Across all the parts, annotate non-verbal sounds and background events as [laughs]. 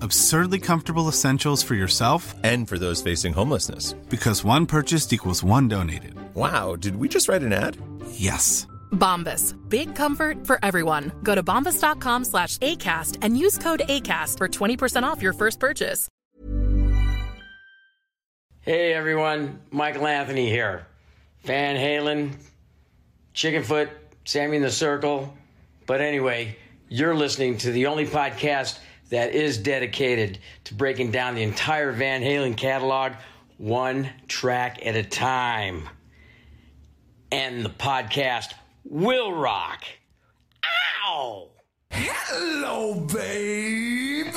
Absurdly comfortable essentials for yourself And for those facing homelessness. because one purchased equals one donated. Wow, did we just write an ad? Yes. Bombas. Big comfort for everyone. Go to bombas.com slash ACAST and use code ACAST for 20% off your first purchase. Hey everyone, Michael Anthony here. Van Halen, Chickenfoot, Sammy in the Circle. But anyway, you're listening to the only podcast that is dedicated to breaking down the entire Van Halen catalog one track at a time. And the podcast will rock. Ow! Hello, baby.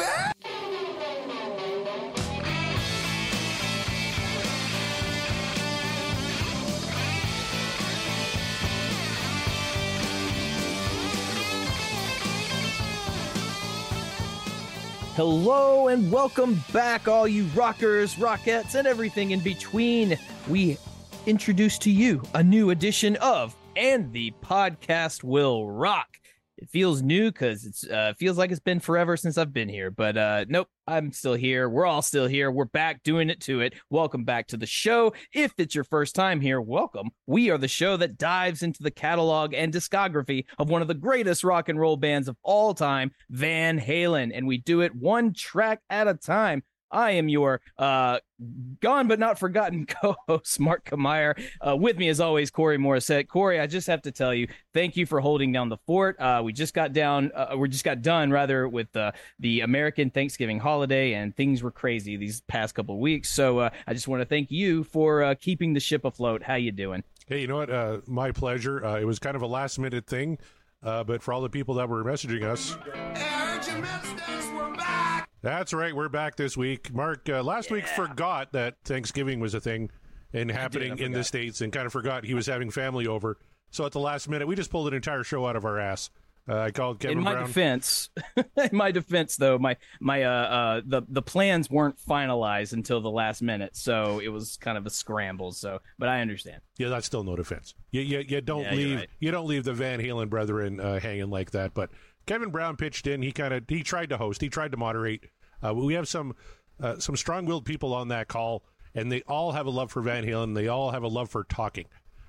Hello and welcome back, all you rockers, rockettes, and everything in between. We introduce to you a new edition of And the Podcast Will Rock. It feels new because it's uh, feels like it's been forever since I've been here, but uh, nope, I'm still here. We're all still here. We're back doing it to it. Welcome back to the show. If it's your first time here, welcome. We are the show that dives into the catalog and discography of one of the greatest rock and roll bands of all time, Van Halen, and we do it one track at a time. I am your uh, gone but not forgotten [laughs] co-host, Mark Kameyer. Uh, with me, as always, Corey Morissette. Corey, I just have to tell you, thank you for holding down the fort. Uh, we just got down, uh, we just got done rather with uh, the American Thanksgiving holiday, and things were crazy these past couple of weeks. So uh, I just want to thank you for uh, keeping the ship afloat. How you doing? Hey, you know what? Uh, my pleasure. Uh, it was kind of a last minute thing, uh, but for all the people that were messaging us, that's right. We're back this week. Mark, uh, last week forgot that Thanksgiving was a thing and happening in the. States and kind of forgot he was having family over. So at the last minute, we just pulled an entire show out of our ass. Uh, I called Kevin in my Brown. defense, [laughs] in my defense, though, my my uh, uh the the plans weren't finalized until the last minute, so it was kind of a scramble. So, but I understand. Yeah, that's still no defense. You, you, you don't Yeah, leave right. you don't leave the Van Halen brethren uh, hanging like that. But Kevin Brown pitched in. He kind of he tried to host. He tried to moderate. Uh, we have some uh, some strong willed people on that call, and they all have a love for Van Halen. They all have a love for talking.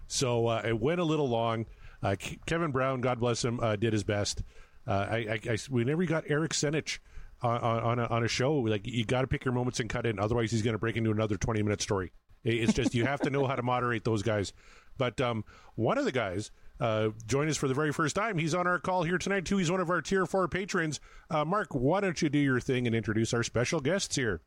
So uh, it went a little long. Uh, Kevin Brown, God bless him, uh, did his best. Uh, I, I, I, we never got Eric Senich on, on, a, on a show. Like you got to pick your moments and cut in, otherwise he's going to break into another twenty minute story. It's just you have to know how to moderate those guys. But um, one of the guys uh, joined us for the very first time. He's on our call here tonight too. He's one of our tier four patrons. Uh, Mark, why don't you do your thing and introduce our special guests here?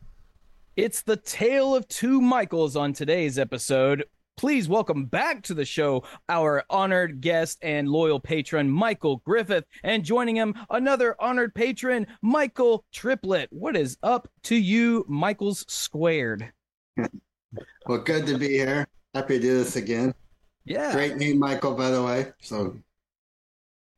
It's the tale of two Michaels on today's episode. Please welcome back to the show our honored guest and loyal patron, Michael Griffith, and joining him, another honored patron, Michael Triplett. What is up to you, Michael's Squared? [laughs] Well, good to be here. Happy to do this again. Yeah. Great name, Michael, by the way. So,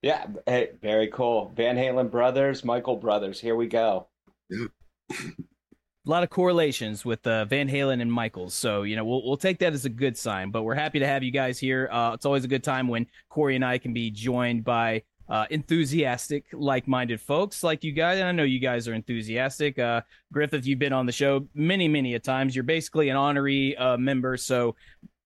Yeah, hey, very cool. Van Halen brothers, Michael brothers. Here we go. Yeah. A lot of correlations with uh, Van Halen and Michaels, so you know we'll we'll take that as a good sign. But we're happy to have you guys here. Uh, it's always a good time when Corey and I can be joined by uh, enthusiastic, like-minded folks like you guys. And I know you guys are enthusiastic. Uh, Griffith, you've been on the show many, many a times. You're basically an honorary uh, member, so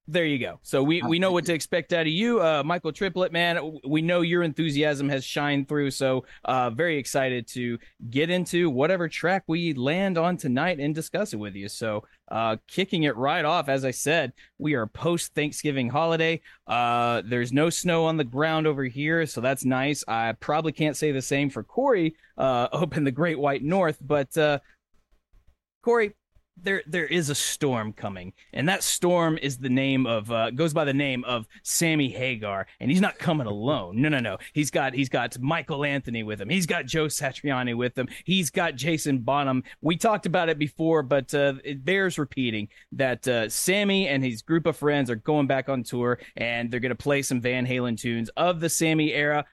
there you go. So we, we know what to expect out of you, uh, Michael Triplett. Man, we know your enthusiasm has shined through. So uh, very excited to get into whatever track we land on tonight and discuss it with you. So uh, kicking it right off, as I said, we are post Thanksgiving holiday. Uh, there's no snow on the ground over here, so that's nice. I probably can't say the same for Corey uh, [laughs] up in the Great White North, but uh, Corey, there there is a storm coming, and that storm is the name of uh, goes by the name of Sammy Hagar, and he's not coming alone. No, no, no. He's got he's got Michael Anthony with him. He's got Joe Satriani with him. He's got Jason Bonham. We talked about it before, but uh, it bears repeating that uh, Sammy and his group of friends are going back on tour, and they're going to play some Van Halen tunes of the Sammy era.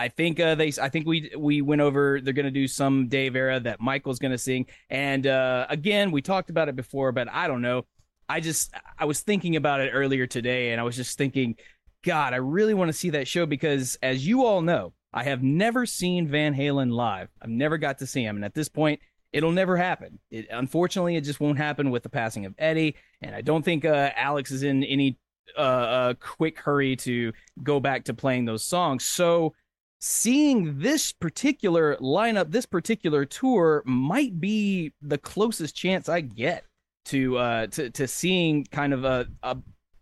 I think uh, they. I think we we went over. They're going to do some Dave era that Michael's going to sing. And uh, again, we talked about it before, but I don't know. I just I was thinking about it earlier today, and I was just thinking, God, I really want to see that show because, as you all know, I have never seen Van Halen live. I've never got to see him, and at this point, it'll never happen. It, unfortunately, it just won't happen with the passing of Eddie, and I don't think uh, Alex is in any uh, uh, quick hurry to go back to playing those songs. So seeing this particular lineup, this particular tour might be the closest chance I get to uh to to seeing kind of a a,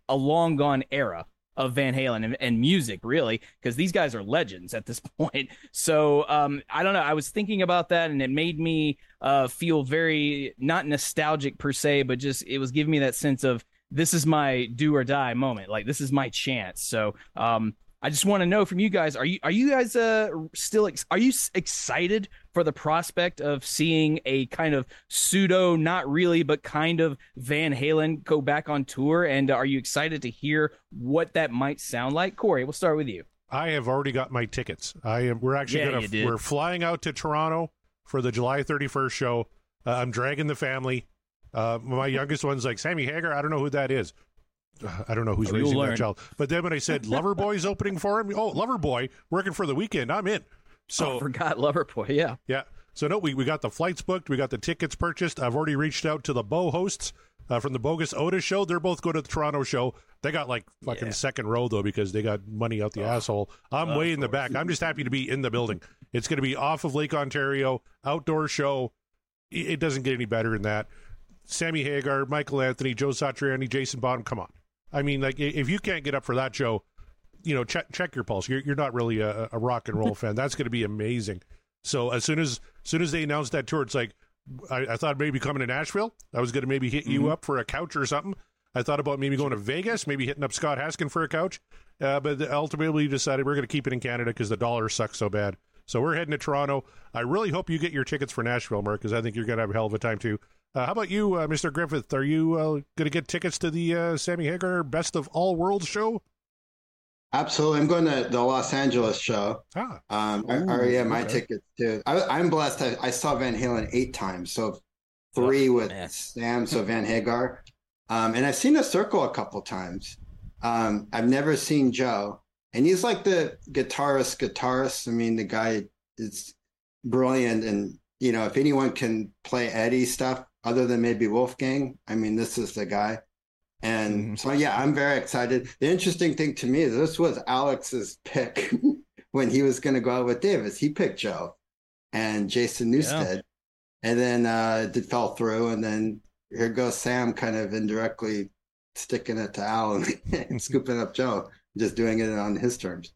a long gone era of Van Halen and, and music, really, because these guys are legends at this [laughs] point. So um, I don't know. I was thinking about that, and it made me uh, feel very not nostalgic per se, but just it was giving me that sense of this is my do or die moment. Like this is my chance. So um, I just want to know from you guys: Are you are you guys uh still ex- are you excited for the prospect of seeing a kind of pseudo, not really, but kind of Van Halen go back on tour? And are you excited to hear what that might sound like? Corey, we'll start with you. I have already got my tickets. I am. We're actually Yeah, gonna. We're flying out to Toronto for the July 31st show. Uh, I'm dragging the family. Uh, my [laughs] youngest one's like Sammy Hagar. I don't know who that is. I don't know who's Oh, you'll raising learn. that child. But then when I said [laughs] Loverboy's opening for him, oh Loverboy working for the weekend, I'm in. So oh, I forgot Loverboy. Yeah. yeah. So no, we, we got the flights booked. We got the tickets purchased. I've already reached out to the Bo hosts uh, from the Bogus Otis show. They're both going to the Toronto show. They got like fucking Yeah. second row though because they got money out the asshole. I'm way in the back. I'm just happy to be in the building. It's going to be off of Lake Ontario, outdoor show. It doesn't get any better than that. Sammy Hagar, Michael Anthony, Joe Satriani, Jason Bonham. Come on. I mean, like if you can't get up for that show, you know, check check your pulse. You're you're not really a, a rock and roll [laughs] fan. That's going to be amazing. So as soon as, as soon as they announced that tour, it's like I, I thought maybe coming to Nashville. I was going to maybe hit you up for a couch or something. I thought about maybe going to Vegas, maybe hitting up Scott Haskin for a couch. Uh, but ultimately, we decided we're going to keep it in Canada because the dollar sucks so bad. So we're heading to Toronto. I really hope you get your tickets for Nashville, Mark, because I think you're going to have a hell of a time too. Uh, how about you, uh, Mr. Griffith? Are you uh, going to get tickets to the uh, Sammy Hagar Best of All Worlds show? Absolutely. I'm going to the Los Angeles show. Ah, Um, I, I Ooh, already have my okay. tickets too. I, I'm blessed. I, I saw Van Halen eight times, so three with man. Sam, so Van Hagar, um, and I've seen a circle a couple times. Um, I've never seen Joe, and he's like the guitarist. Guitarist. I mean, the guy is brilliant, and you know, if anyone can play Eddie stuff other than maybe Wolfgang, I mean, this is the guy. And so, yeah, I'm very excited. The interesting thing to me is this was Alex's pick [laughs] when he was going to go out with Davis. He picked Joe and Jason Newsted, and then uh, it fell through. And then here goes Sam, kind of indirectly sticking it to Al and, and [laughs] scooping up Joe, just doing it on his terms.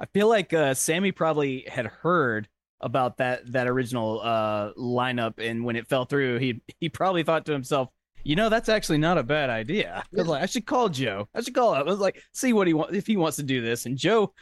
I feel like uh, Sammy probably had heard about that that original uh, lineup, and when it fell through, he he probably thought to himself, "You know, that's actually not a bad idea. I was like, I should call Joe. I should call him. I was like, see what he wants if he wants to do this." And Joe,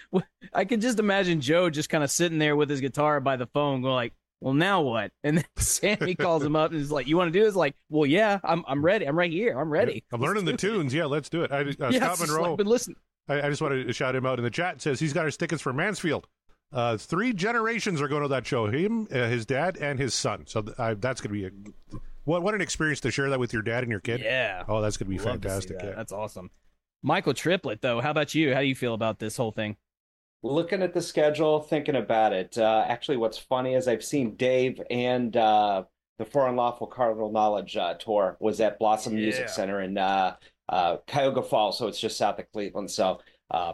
I could just imagine Joe just kind of sitting there with his guitar by the phone, going like. Well, now what? And then [laughs] Sammy calls him up and is like, "You want to do this?" Like, well, yeah, I'm, I'm ready. I'm right here. I'm ready. I'm learning the tunes. Yeah, let's do it. I, uh, Yeah, Scott it's just Monroe. like, but listen, I, I just wanted to shout him out in the chat. Says he's got his tickets for Mansfield. Uh, three generations are going to that show. Him, uh, his dad, and his son. So th- I, that's going to be a what what an experience to share that with your dad and your kid. Yeah. Oh, that's going to be Love to fantastic. that. Yeah. That's awesome. Michael Triplett, though, how about you? How do you feel about this whole thing? looking at the schedule, thinking about it. Uh, actually, what's funny is I've seen Dave and uh, the For Unlawful Carnal Knowledge uh, tour was at Blossom Yeah. Music Center in uh, uh, Cuyahoga Falls, so it's just south of Cleveland. So uh,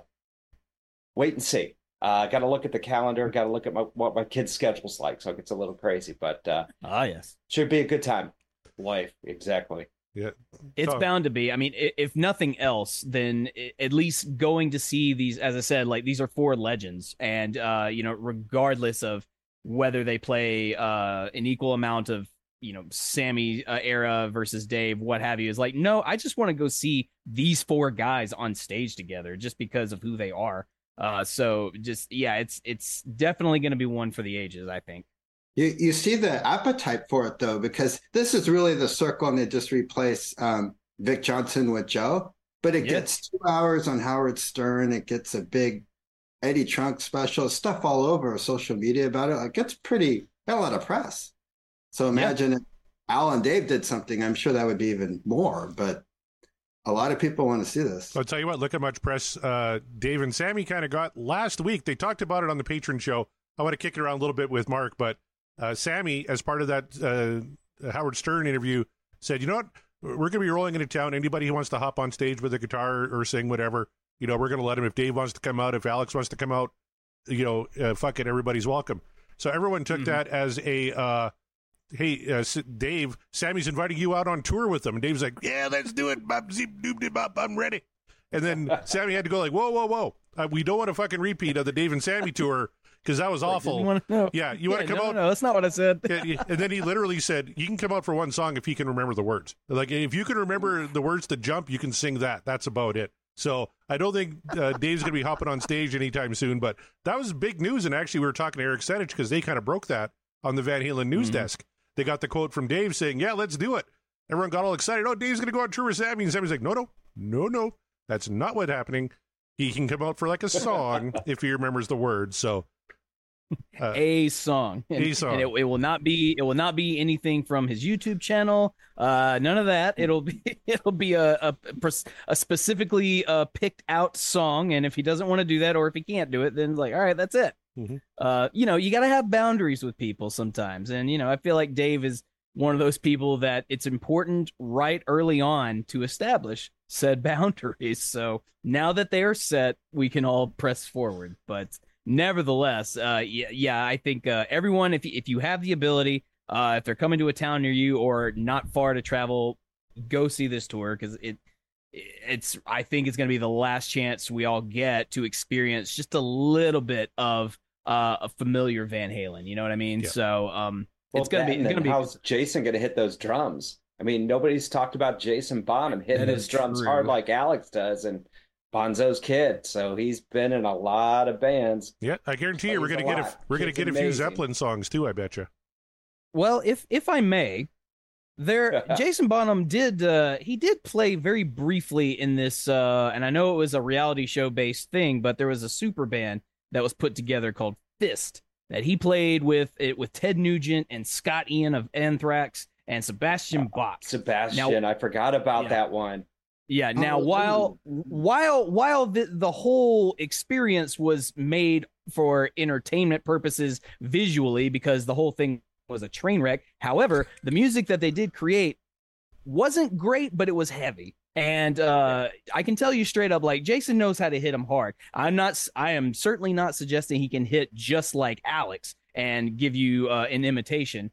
wait and see. Uh, got to look at the calendar. Got to look at my, what my kids' schedule's like. So it gets a little crazy, but uh, Ah, yes. should be a good time. Life, exactly. Yeah. It's Oh. bound to be. I mean, if nothing else, then at least going to see these, as I said, like these are four legends, and uh, you know, regardless of whether they play uh an equal amount of you know Sammy uh, era versus Dave, what have you, is like no, I just want to go see these four guys on stage together just because of who they are. Uh, so just yeah, it's it's definitely going to be one for the ages, I think. You you see the appetite for it though, because this is really the circle, and they just replace um, Vic Johnson with Joe. But it Yeah. gets two hours on Howard Stern. It gets a big Eddie Trunk special, stuff all over social media about it. Like it's pretty got a lot of press. So imagine if Al and Dave did something. I'm sure that would be even more. But a lot of people want to see this. I'll tell you what, look how much press uh, Dave and Sammy kind of got last week. They talked about it on the patron show. I want to kick it around a little bit with Mark, but uh, Sammy, as part of that uh, Howard Stern interview, said, you know what? We're going to be rolling into town. Anybody who wants to hop on stage with a guitar or sing whatever, you know, we're going to let him. If Dave wants to come out, if Alex wants to come out, you know, uh, fuck it, everybody's welcome. So everyone took that as a, uh, hey, uh, Dave, Sammy's inviting you out on tour with them. And Dave's like, yeah, let's do it. Bop, zip, doop, dip, bop, I'm ready. And then [laughs] Sammy had to go like, whoa, whoa, whoa. Uh, we don't want a fucking repeat of the Dave and Sammy tour because that was awful. Wanna- no. Yeah, you want to come no, out? No, that's not what I said. [laughs] And then he literally said, "You can come out for one song if you can remember the words. Like if you can remember the words to jump, you can sing that. That's about it." So I don't think uh, Dave's going to be hopping on stage anytime soon. But that was big news, and actually we were talking to Eric Senich because they kind of broke that on the Van Halen news Mm-hmm. desk. They got the quote from Dave saying, "Yeah, let's do it." Everyone got all excited. Oh, Dave's going to go on tour with Sammy, and Sammy's like, "No, no, no, no, that's not what's happening. He can come out for like a song [laughs] if he remembers the words." So. Uh, a song. And, A song. And it, it will not be it will not be anything from his YouTube channel. Uh, none of that. It'll be [laughs] it'll be a a, a specifically uh, picked out song. And if he doesn't want to do that, or if he can't do it, then like, all right, that's it. Mhm. Uh, you know, you got to have boundaries with people sometimes. And you know, I feel like Dave is one of those people that it's important right early on to establish said [laughs] boundaries. So now that they are set, we can all press forward. But nevertheless, uh, yeah, yeah, I think uh, everyone, if you, if you have the ability, uh, if they're coming to a town near you or not far to travel, go see this tour because it it's I think it's going to be the last chance we all get to experience just a little bit of uh, a familiar Van Halen. You know what I mean? Yeah. So um, Well, it's gonna be it's gonna be how's Jason gonna hit those drums? I mean, nobody's talked about Jason Bonham hitting his drums true. hard like Alex does, and Bonzo's kid. So he's been in a lot of bands. Yeah, I guarantee you, we're gonna a get a we're gonna Kid's get a few. Zeppelin songs too. I bet you. Well, if if I may, there [laughs] Jason Bonham did uh he did play very briefly in this uh and I know it was a reality show based thing, but there was a super band that was put together called Fist that he played with it with Ted Nugent and Scott Ian of Anthrax and Sebastian oh, Bach. Sebastian, I forgot about Yeah. that one. Yeah. Now, Oh, while while while the the whole experience was made for entertainment purposes visually, because the whole thing was a train wreck. However, the music that they did create wasn't great, but it was heavy. And uh, I can tell you straight up, like Jason knows how to hit him hard. I'm not. I am certainly not suggesting he can hit just like Alex and give you uh, an imitation.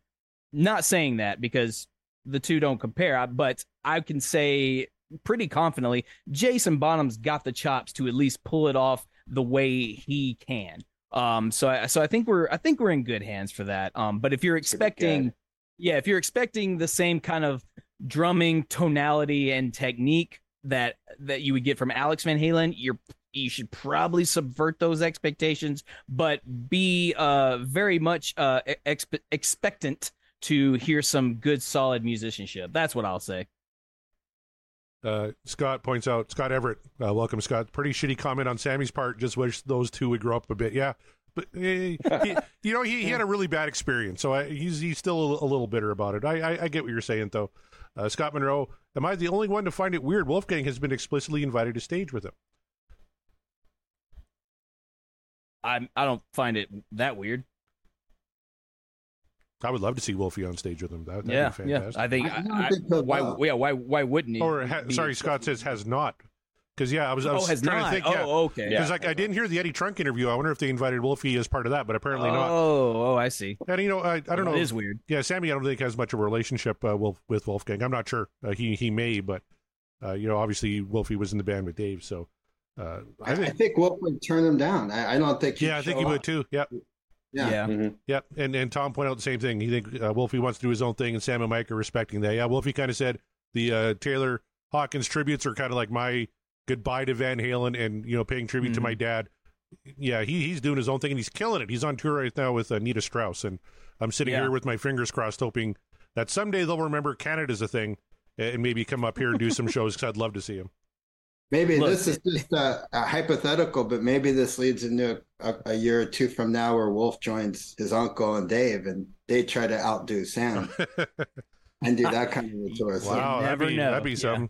Not saying that because the two don't compare. But I can say pretty confidently, Jason Bonham's got the chops to at least pull it off the way he can. Um, so I, so I think we're I think we're in good hands for that. Um, but if you're expecting, yeah, if you're expecting the same kind of drumming tonality and technique that that you would get from Alex Van Halen, you're you should probably subvert those expectations, but be uh very much uh expe- expectant to hear some good solid musicianship. That's what I'll say. Uh, Scott points out Scott Everett. Uh, welcome, Scott. Pretty shitty comment on Sammy's part. Just wish those two would grow up a bit. Yeah, but uh, he, [laughs] you know he, he had a really bad experience, so I, he's he's still a, a little bitter about it. I, I I get what you're saying though. Uh, Scott Monroe, am I the only one to find it weird? Wolfgang has been explicitly invited to stage with him. I I don't find it that weird. I would love to see Wolfie on stage with him. That, that'd yeah, be yeah. fantastic. I think. I don't I, think why? Yeah. Why? Why? Wouldn't he? Or ha- sorry, Scott says has not. Because yeah, I was, I Oh, has trying not. to think. Yeah. Oh, okay. Because like I didn't hear the Eddie Trunk interview. I wonder if they invited Wolfie as part of that, but apparently not. Oh, oh, I see. And you know, I, I don't know. It is weird. Yeah, Sammy, I don't think has much of a relationship uh, Wolf, with Wolfgang. I'm not sure. Uh, he he may, but uh, you know, obviously Wolfie was in the band with Dave, so uh, I, I I think. think Wolf would turn him down. I, I don't think. he'd yeah, I think show he would up. too. Yeah, Yeah. Yeah. Mhm. yeah. And and Tom pointed out the same thing. He think uh, Wolfie wants to do his own thing, and Sam and Mike are respecting that. Yeah, Wolfie kind of said the uh, Taylor Hawkins tributes are kind of like my goodbye to Van Halen, and you know, paying tribute to my mm-hmm. dad. Yeah, he he's doing his own thing, and he's killing it. He's on tour right now with Nita Strauss, and I'm sitting Yeah. here with my fingers crossed, hoping that someday they'll remember Canada's a thing, and maybe come up here and do some [laughs] shows because I'd love to see him. Maybe Look, this is just a, a hypothetical, but maybe this leads into a, a year or two from now where Wolf joins his uncle and Dave, and they try to outdo Sam [laughs] and do [laughs] that kind of a tour. So, wow, that'd never be, know. that'd be Yeah. something.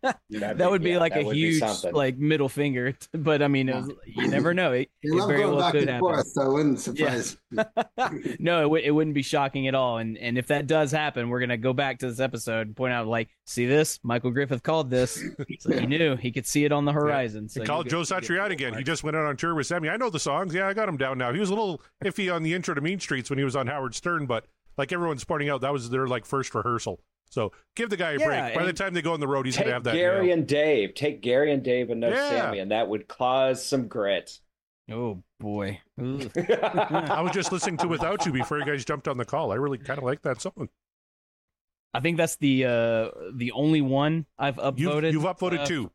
[laughs] That'd That would be yeah, like a huge, like middle finger. [laughs] But I mean, it was, you never know. It, it very going well back could and happen. forth, so it wouldn't surprise. no, it, w- it wouldn't be shocking at all. And and if that does happen, we're gonna go back to this episode and point out, like, see this? Michael Griffith called this, so he knew he could see it on the horizon. So He called Joe Satriani full again. He just went out on tour with Sammy. I know the songs. Yeah, I got him down now. He was a little iffy on the intro to Mean Streets when he was on Howard Stern, but like everyone's pointing out, that was their like first rehearsal. So give the guy a Yeah, break. By the time they go on the road, he's gonna have that. Gary nailed. and Dave. Take Gary and Dave and no Yeah. Sammy, and that would cause some grit. Oh boy. [laughs] I was just listening to Without You before you guys jumped on the call. I really kind of like that song. I think that's the uh the only one I've You've, you've upvoted uh, two.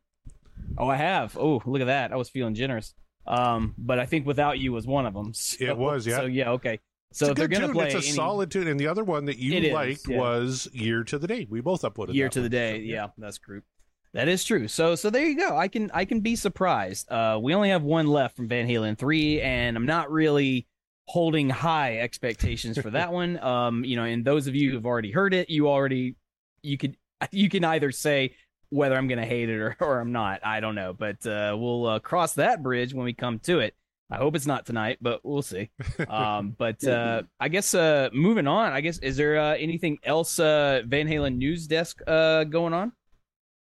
Oh, I have. Oh, look at that. I was feeling generous. Um, but I think without you was one of them. So, It was, yeah. [laughs] So yeah, okay. So it's a they're good tune. play It's a any solid tune. And the other one that you It is, liked yeah. was Year to the Day. We both upvoted year to the day, yeah, that's group. That is true. So so there you go. I can I can be surprised. Uh, we only have one left from Van Halen three, and I'm not really holding high expectations for that [laughs] one. Um, you know, and those of you who've already heard it, you already you could you can either say whether I'm gonna hate it or, or I'm not. I don't know, but uh, we'll uh, cross that bridge when we come to it. I hope it's not tonight, but we'll see. [laughs] Um, but uh, I guess uh, moving on. I guess is there uh, anything else uh, Van Halen news desk uh, going on?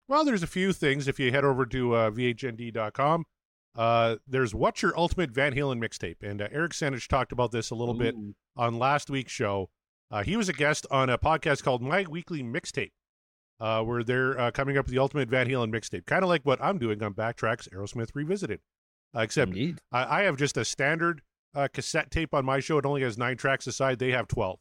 Well, there's a few things. If you head over to uh, vhnd.com, uh, there's What's Your Ultimate Van Halen Mixtape? And uh, Eric Senich talked about this a little bit on last week's show. Uh, he was a guest on a podcast called My Weekly Mixtape, uh, where they're uh, coming up with the Ultimate Van Halen Mixtape, kind of like what I'm doing on Backtracks Aerosmith Revisited. Uh, except Indeed. I, I have just a standard uh, cassette tape on my show. It only has nine tracks aside. They have 12.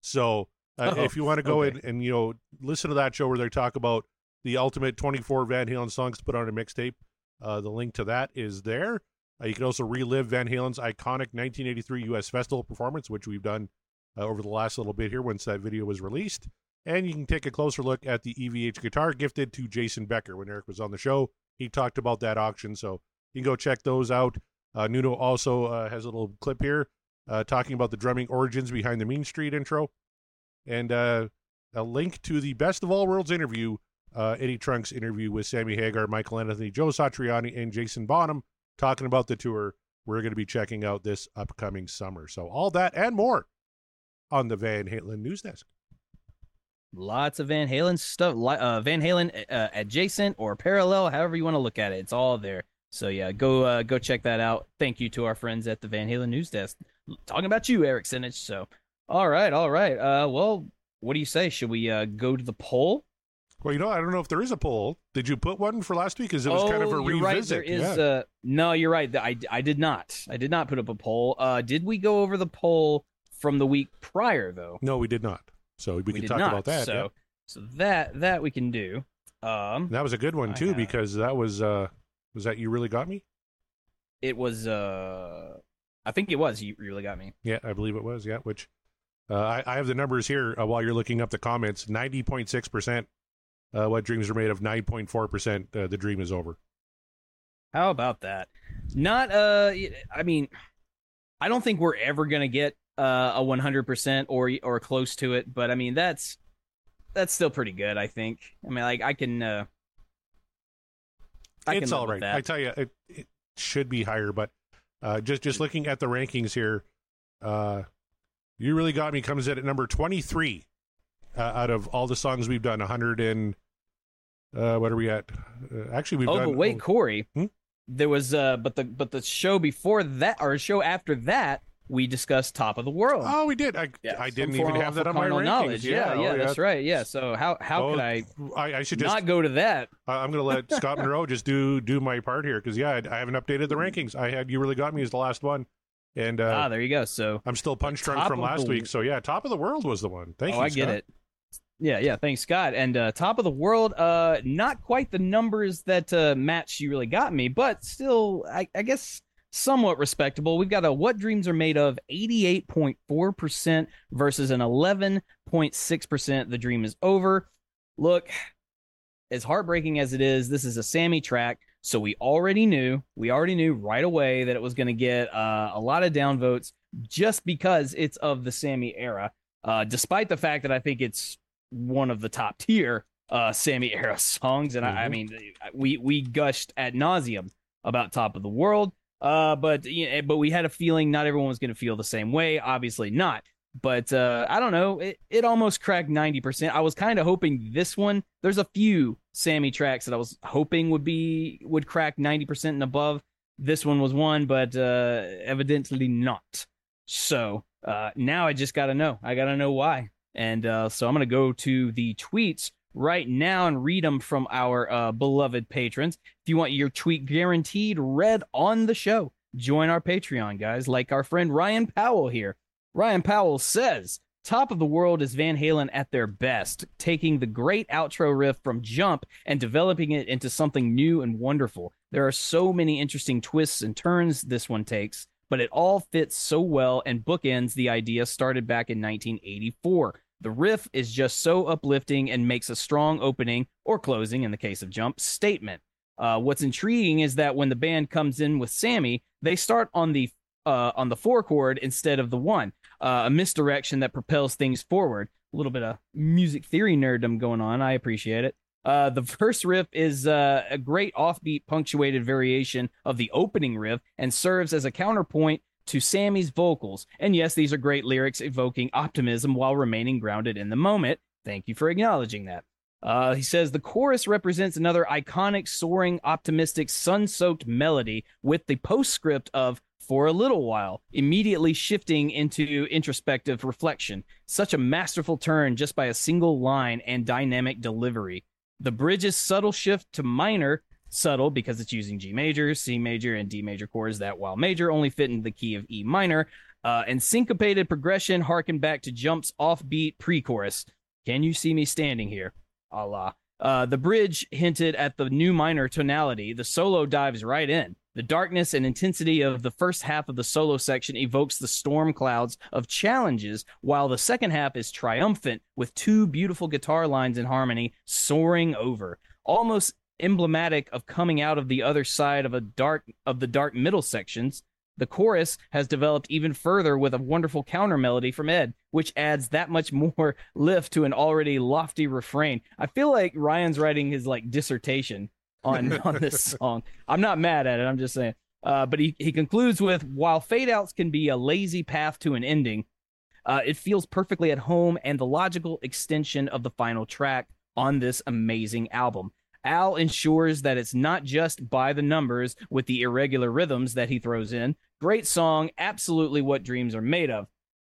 So uh, Oh, if you want to go okay. in and, you know, listen to that show where they talk about the ultimate 24 Van Halen songs to put on a mixtape, uh, the link to that is there. Uh, you can also relive Van Halen's iconic 1983 U.S. Festival performance, which we've done uh, over the last little bit here once that video was released. And you can take a closer look at the EVH guitar gifted to Jason Becker when Eric was on the show. He talked about that auction, so you can go check those out. Uh, Nuno also uh, has a little clip here uh, talking about the drumming origins behind the Mean Street intro, and uh, a link to the Best of All Worlds interview, uh, Eddie Trunk's interview with Sammy Hagar, Michael Anthony, Joe Satriani, and Jason Bonham talking about the tour we're going to be checking out this upcoming summer. So all that and more on the Van Halen news desk. Lots of Van Halen stuff. Uh, Van Halen adjacent or parallel, however you want to look at it. It's all there. So yeah, go uh, go check that out. Thank you to our friends at the Van Halen news desk. Talking about you, Eric Senich. So, all right, all right. Uh, well, what do you say? Should we uh, go to the poll? Well, you know, I don't know if there is a poll. Did you put one for last week? Because it was kind of a Oh, you're right. There revisit. yeah. Uh, no, you're right. I, I did not. I did not put up a poll. Uh, did we go over the poll from the week prior though? no, we did not. So we, we can talk not. about that. So, yeah. so that that we can do. Um, That was a good one too have- because that was uh was that you really got me? it was. Uh, I think it was. You really got me. Yeah, I believe it was. Yeah, which uh, I, I have the numbers here uh, while you're looking up the comments. Ninety point six percent. Uh, what dreams are made of? Nine point four percent. uh, The dream is over. How about that? Not. Uh, I mean, I don't think we're ever gonna get uh, a 100% or or close to it, but I mean that's that's still pretty good. I think. I mean, like I can. Uh, I it's all right. I tell you, it, it should be higher, but Uh, just just looking at the rankings here, uh, you really got me comes in at number twenty three uh, out of all the songs we've done. hundred and uh, what are we at? Uh, actually, we've oh, done. but wait, Corey. Hmm? There was uh, but the but the show before that or a show after that, we discussed Top of the World. Oh, we did. I I didn't even have that on my rankings. knowledge. Yeah, oh, yeah, that's right. Yeah. So how how Oh, could I I, I should just not go to that? I- I'm going to let [laughs] Scott Monroe just do do my part here because yeah, I, I haven't updated the rankings. I had you really got me as the last one, and uh, ah, there you go. So I'm still punch drunk from last the- week. So yeah, top of the world was the one. Thank oh, you. I get it. Yeah, yeah. Thanks, Scott. And uh, top of the world, uh, not quite the numbers that uh, match you really got me, but still, I, I guess somewhat respectable. We've got a what dreams are made of 88.4% versus an 11.6%. The dream is over. Look, as heartbreaking as it is, this is a Sammy track. So we already knew, we already knew right away that it was going to get uh, a lot of downvotes just because it's of the Sammy era. Uh, despite the fact that I think it's one of the top tier uh, Sammy era [laughs] songs, and I, I mean, we we gushed at nauseum about Top of the World. Uh, but yeah, but we had a feeling not everyone was going to feel the same way. Obviously not. But uh, I don't know. It, it almost cracked ninety percent. I was kind of hoping this one. There's a few Sammy tracks that I was hoping would be would crack ninety percent and above. This one was one, but uh, evidently not. So uh, now I just got to know. I got to know why. And uh, so I'm going to go to the tweets right now and read them from our uh, beloved patrons. If you want your tweet guaranteed read on the show, join our Patreon, guys, like our friend Ryan Powell here. Ryan Powell says, Top of the World is Van Halen at their best, taking the great outro riff from Jump and developing it into something new and wonderful. There are so many interesting twists and turns this one takes, but it all fits so well and bookends the idea started back in 1984. The riff is just so uplifting and makes a strong opening or closing, in the case of Jump, statement. Uh, what's intriguing is that when the band comes in with Sammy, they start on the uh, on the four chord instead of the one, uh, a misdirection that propels things forward. A little bit of music theory nerddom going on. I appreciate it. Uh, the [laughs] first riff is uh, a great offbeat, punctuated variation of the opening riff and serves as a counterpoint to Sammy's vocals. And yes, these are great lyrics evoking optimism while remaining grounded in the moment. Thank you for acknowledging that. Uh, he says the chorus represents another iconic, soaring, optimistic, sun soaked melody with the postscript of for a little while, immediately shifting into introspective reflection. Such a masterful turn just by a single line and dynamic delivery. The bridge's subtle shift to minor, subtle because it's using G major, C major, and D major chords that, while major, only fit in the key of E minor, uh, and syncopated progression harken back to Jump's offbeat pre chorus. Can you see me standing here? Allah. Uh, the bridge hinted at the new minor tonality. The solo dives right in. The darkness and intensity of the first half of the solo section evokes the storm clouds of challenges, while the second half is triumphant with two beautiful guitar lines in harmony soaring over, almost emblematic of coming out of the other side of a dark of the dark middle sections. The chorus has developed even further with a wonderful counter melody from Ed, which adds that much [laughs] more lift to an already lofty refrain. I feel like Ryan's writing his like dissertation on [laughs] on this song. I'm not mad at it. I'm just saying. Uh, but he he concludes with while fade outs can be a lazy path to an ending, uh, it feels perfectly at home and the logical extension of the final track on this amazing album. Al ensures that it's not just by the numbers with the irregular rhythms that he throws in. Great song, absolutely what dreams are made of.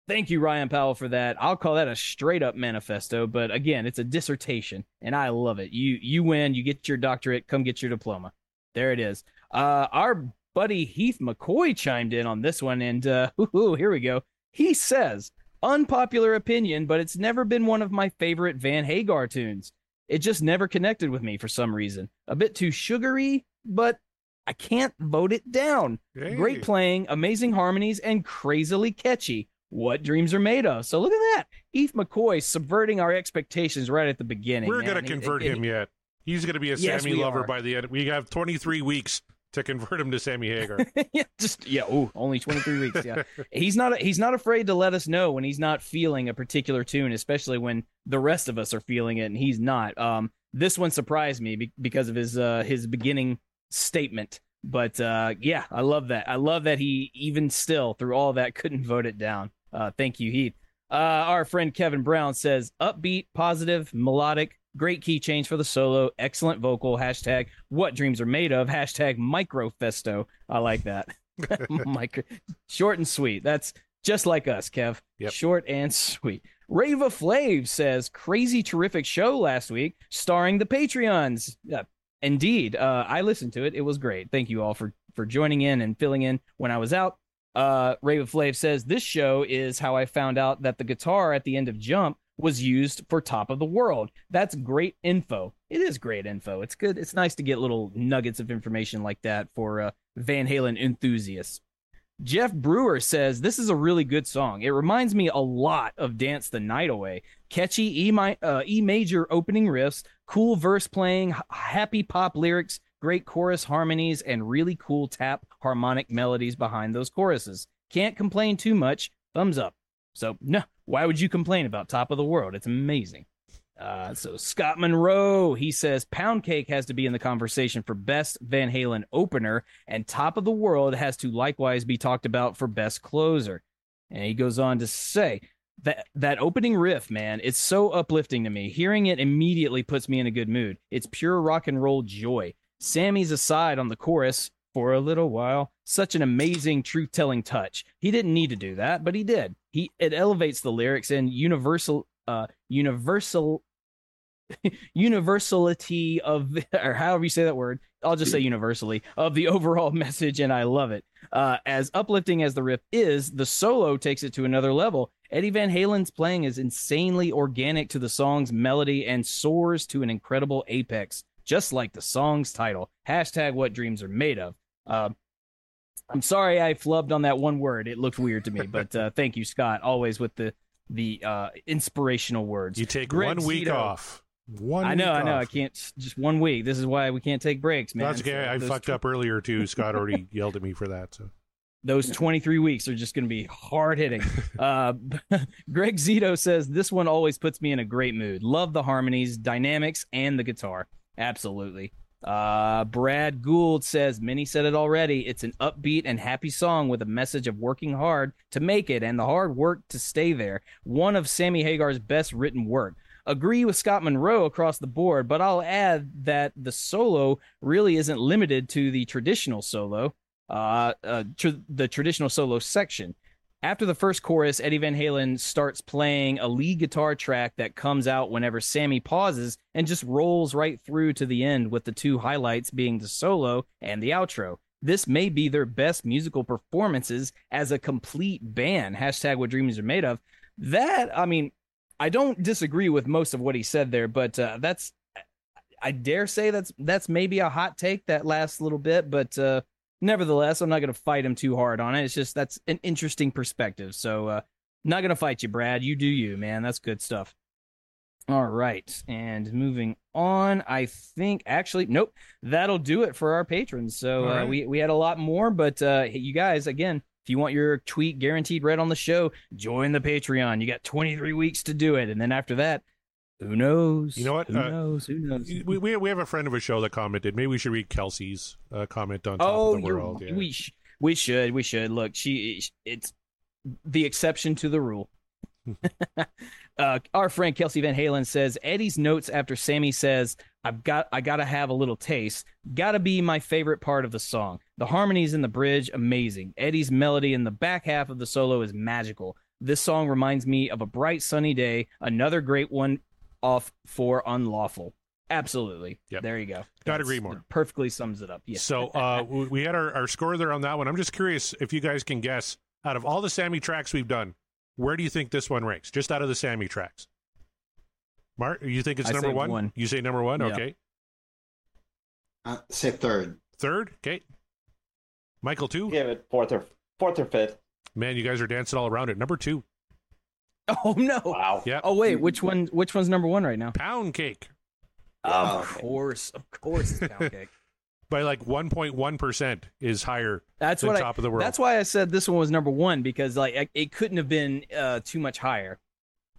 Thank you, Ryan Powell, for that. I'll call that a straight up manifesto, but again, it's a dissertation, and I love it. You you win, you get your doctorate, come get your diploma. There it is. Uh, our buddy Heath McCoy chimed in on this one, and uh, [laughs] ooh, here we go. He says, unpopular opinion, but it's never been one of my favorite Van Hagar tunes. It just never connected with me for some reason. A bit too sugary, but I can't vote it down. Hey. Great playing, amazing harmonies, and crazily catchy. What dreams are made of. So look at that. Heath McCoy subverting our expectations right at the beginning. We're going to convert and- him yet. He's going to be a Yes, Sammy lover are. by the end. We have 23 weeks to convert him to Sammy Hagar. [laughs] yeah, just yeah. Oh, only twenty three weeks. Yeah, [laughs] he's not he's not afraid to let us know when he's not feeling a particular tune, especially when the rest of us are feeling it and he's not. Um, this one surprised me be- because of his uh his beginning statement. But uh, yeah, I love that. I love that he even still through all that couldn't vote it down. Uh, thank you, Heath. Uh, our friend Kevin Brown says upbeat, positive, melodic, great key change for the solo, excellent vocal. Hashtag what dreams are made of. Hashtag microfesto. I like that. [laughs] [laughs] Micro, short and sweet. That's just like us, Kev. Yep. Short and sweet. Rava Flav says crazy terrific show last week starring the Patreons. Yeah, indeed. Uh, I listened to it. It was great. Thank you all for for joining in and filling in when I was out. Uh, Flav says this show is how I found out that the guitar at the end of Jump was used for Top of the World. That's great info. It is great info. It's good. It's nice to get little nuggets of information like that for uh, Van Halen enthusiasts. Jeff Brewer says this is a really good song. It reminds me a lot of Dance the Night Away. Catchy E, mi- uh, e major opening riffs, cool verse playing, h- happy pop lyrics, great chorus harmonies, and really cool tap harmonic melodies behind those choruses. Can't complain too much. Thumbs up. So, no, why would you complain about Top of the World? It's amazing. Uh, so Scott Monroe, he says Pound Cake has to be in the conversation for best Van Halen opener, and Top of the World has to likewise be talked about for best closer. And he goes on to say that that opening riff, man, it's so uplifting to me. Hearing it immediately puts me in a good mood. It's pure rock and roll joy. Sammy's aside on the chorus for a little while, such an amazing truth telling touch. He didn't need to do that, but he did. He it elevates the lyrics and universal uh universal [laughs] universality of [laughs] or however you say that word i'll just say universally of the [laughs] overall message and i love it. Uh, as uplifting as the riff is the solo takes it to another level. Eddie van halen's playing is insanely organic to the song's melody and soars to an incredible apex just like the song's title. Hashtag what dreams are made of uh, i'm sorry i flubbed on that one word it looked weird to me but uh, thank you scott always with the the uh, inspirational words You take Greg one week Zito- off. One. I know, I know. off. I can't just one week. This is why we can't take breaks, man. That's okay. So I fucked tw- up earlier too. Scott already [laughs] yelled at me for that. So Those 23 weeks are just going to be hard hitting. [laughs] uh, [laughs] Greg Zito says this one always puts me in a great mood. Love the harmonies, dynamics, and the guitar. Absolutely. Uh, Brad Gould says Minnie said it already. It's an upbeat and happy song with a message of working hard to make it and the hard work to stay there. One of Sammy Hagar's best written work. Agree with Scott Monroe across the board, but I'll add that the solo really isn't limited to the traditional solo, uh, uh tr- the traditional solo section. After the first chorus, Eddie Van Halen starts playing a lead guitar track that comes out whenever Sammy pauses and just rolls right through to the end, with the two highlights being the solo and the outro. This may be their best musical performances as a complete band. Hashtag what dreams are made of. That, I mean, I don't disagree with most of what he said there, but uh, that's, I dare say that's that's maybe a hot take that last little bit, but uh, nevertheless, I'm not going to fight him too hard on it. It's just that's an interesting perspective. So, uh, not going to fight you, Brad. You do you, man. That's good stuff. All right, and moving on, I think actually, nope, that'll do it for our patrons. So All uh, we we had a lot more, but uh, you guys, again, if you want your tweet guaranteed read on the show, join the Patreon. You got 23 weeks to do it, and then after that, who knows? You know what? Who Uh, knows? Who knows? we, we we have a friend of a show that commented. Maybe we should read Kelsey's uh, comment on top oh, of the world. Yeah. we sh- we should we should look. She it's the exception to the rule. [laughs] [laughs] uh, our friend Kelsey Van Halen says Eddie's notes after Sammy says, "I've got I gotta have a little taste." Gotta be my favorite part of the song. The harmonies in the bridge, amazing. Eddie's melody in the back half of the solo is magical. This song reminds me of a bright sunny day. Another great one off for Unlawful. Absolutely. Yep. There you go. Gotta agree more. Perfectly sums it up. Yeah. So [laughs] uh, we we had our, our score there on that one. I'm just curious if you guys can guess out of all the Sammy tracks we've done, where do you think this one ranks? Just out of the Sammy tracks. Mark, you think it's I number one? one. You say number one? Yeah. Okay. Uh, say third. Third? Okay. Michael, two? Give it fourth or fourth or fifth. Man, you guys are dancing all around it. Number two. [laughs] Oh no! Wow. Yeah. Oh wait, which one? Which one's number one right now? Pound cake Wow. Of course, of course, it's pound [laughs] cake. by like 1.1% is higher That's than what top I. of the world. That's why I said this one was number one because like I- it couldn't have been uh, too much higher.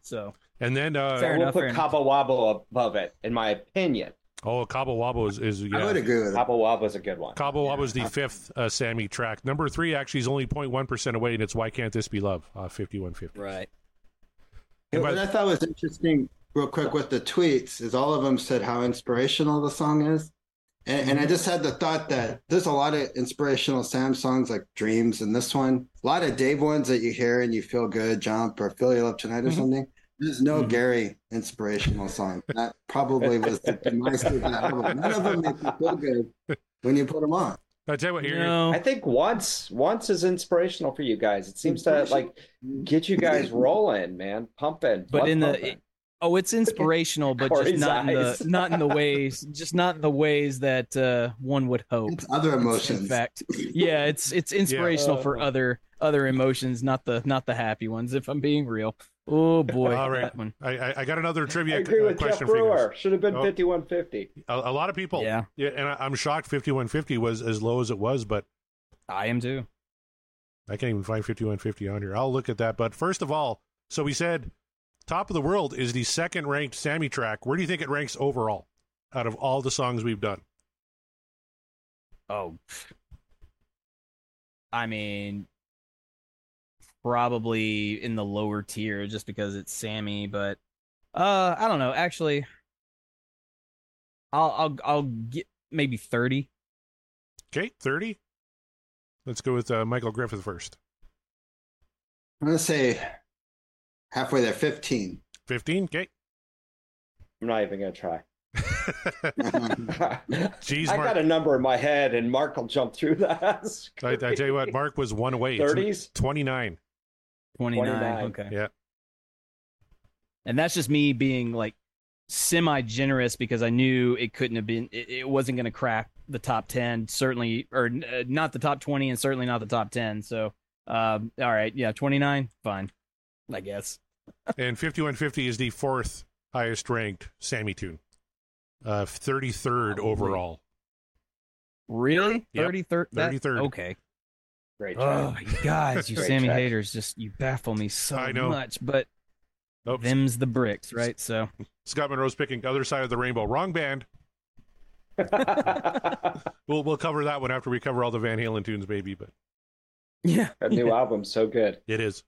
So and then uh, Fair we'll enough, put fair enough. Cabo Wabo above it, in my opinion. Oh, Cabo Wabo is, is yeah. I would agree with it. Cabo Wabo is a good one. Cabo Wabo is the fifth uh, Sammy track. Number three actually is only 0.1 percent away, and it's Why Can't This Be Love? Uh, 5150. Right. What I thought was interesting, real quick, with the tweets is all of them said how inspirational the song is. And, and I just had the thought that there's a lot of inspirational Sam songs like Dreams and this one, a lot of Dave ones that you hear and you feel good, Jump or Feel You Love Tonight or Mhm. something. There's no Gary inspirational song. That probably was the demise of that album. None of them make you feel good when you put them on. I tell you what, here, I think once once is inspirational for you guys. It seems to like get you guys [laughs] rolling, man, pumping. But blood in the pumping. oh, it's inspirational, but just Corey's not in the not in the [laughs] ways, just not in the ways that uh, one would hope. It's other emotions, In fact, yeah, it's it's [laughs] inspirational for Uh. other other emotions, not the not the happy ones. If I'm being real. Oh boy, All right. that one. I, I, I got another I trivia agree uh, with Jeff question for you guys. Should have been Oh. 5150. A, a lot of people, Yeah. and I, I'm shocked 5150 was as low as it was, but I am too. I can't even find 5150 on here. I'll look at that. But first of all, so we said Top of the World is the second ranked Sammy track. Where do you think it ranks overall out of all the songs we've done? Oh, I mean, probably in the lower tier just because it's Sammy. But uh, I don't know. Actually, I'll I'll I'll get maybe thirty. Okay, 30. Let's go with uh, Michael Griffith first. I'm going to say halfway there, 15. 15. Okay. I'm not even gonna try. [laughs] [laughs] Jeez, I Mark. got a number in my head, and Mark will jump through that. [laughs] I, I tell you what, Mark was one away. 30s? 29. 29. 29. Okay. Yeah. And that's just me being like semi generous because I knew it couldn't have been, it, it wasn't going to crack the top 10, certainly, or uh, not the top 20 and certainly not the top 10. So, um, all right. Yeah. 29. Fine. I guess. [laughs] and 5150 is the fourth highest ranked Sammy tune. Uh, 33rd overall. Really? Yep. 33rd? That- 33rd. Okay. Great Oh, track. you guys, you [laughs] Great Sammy track. haters, just you baffle me so I know. much. But Oops. them's the bricks, right? So Scott Monroe's picking other side of the rainbow. Wrong band. [laughs] We'll we'll cover that one after we cover all the Van Halen tunes, maybe. But [laughs] yeah, that new album's so good. it is,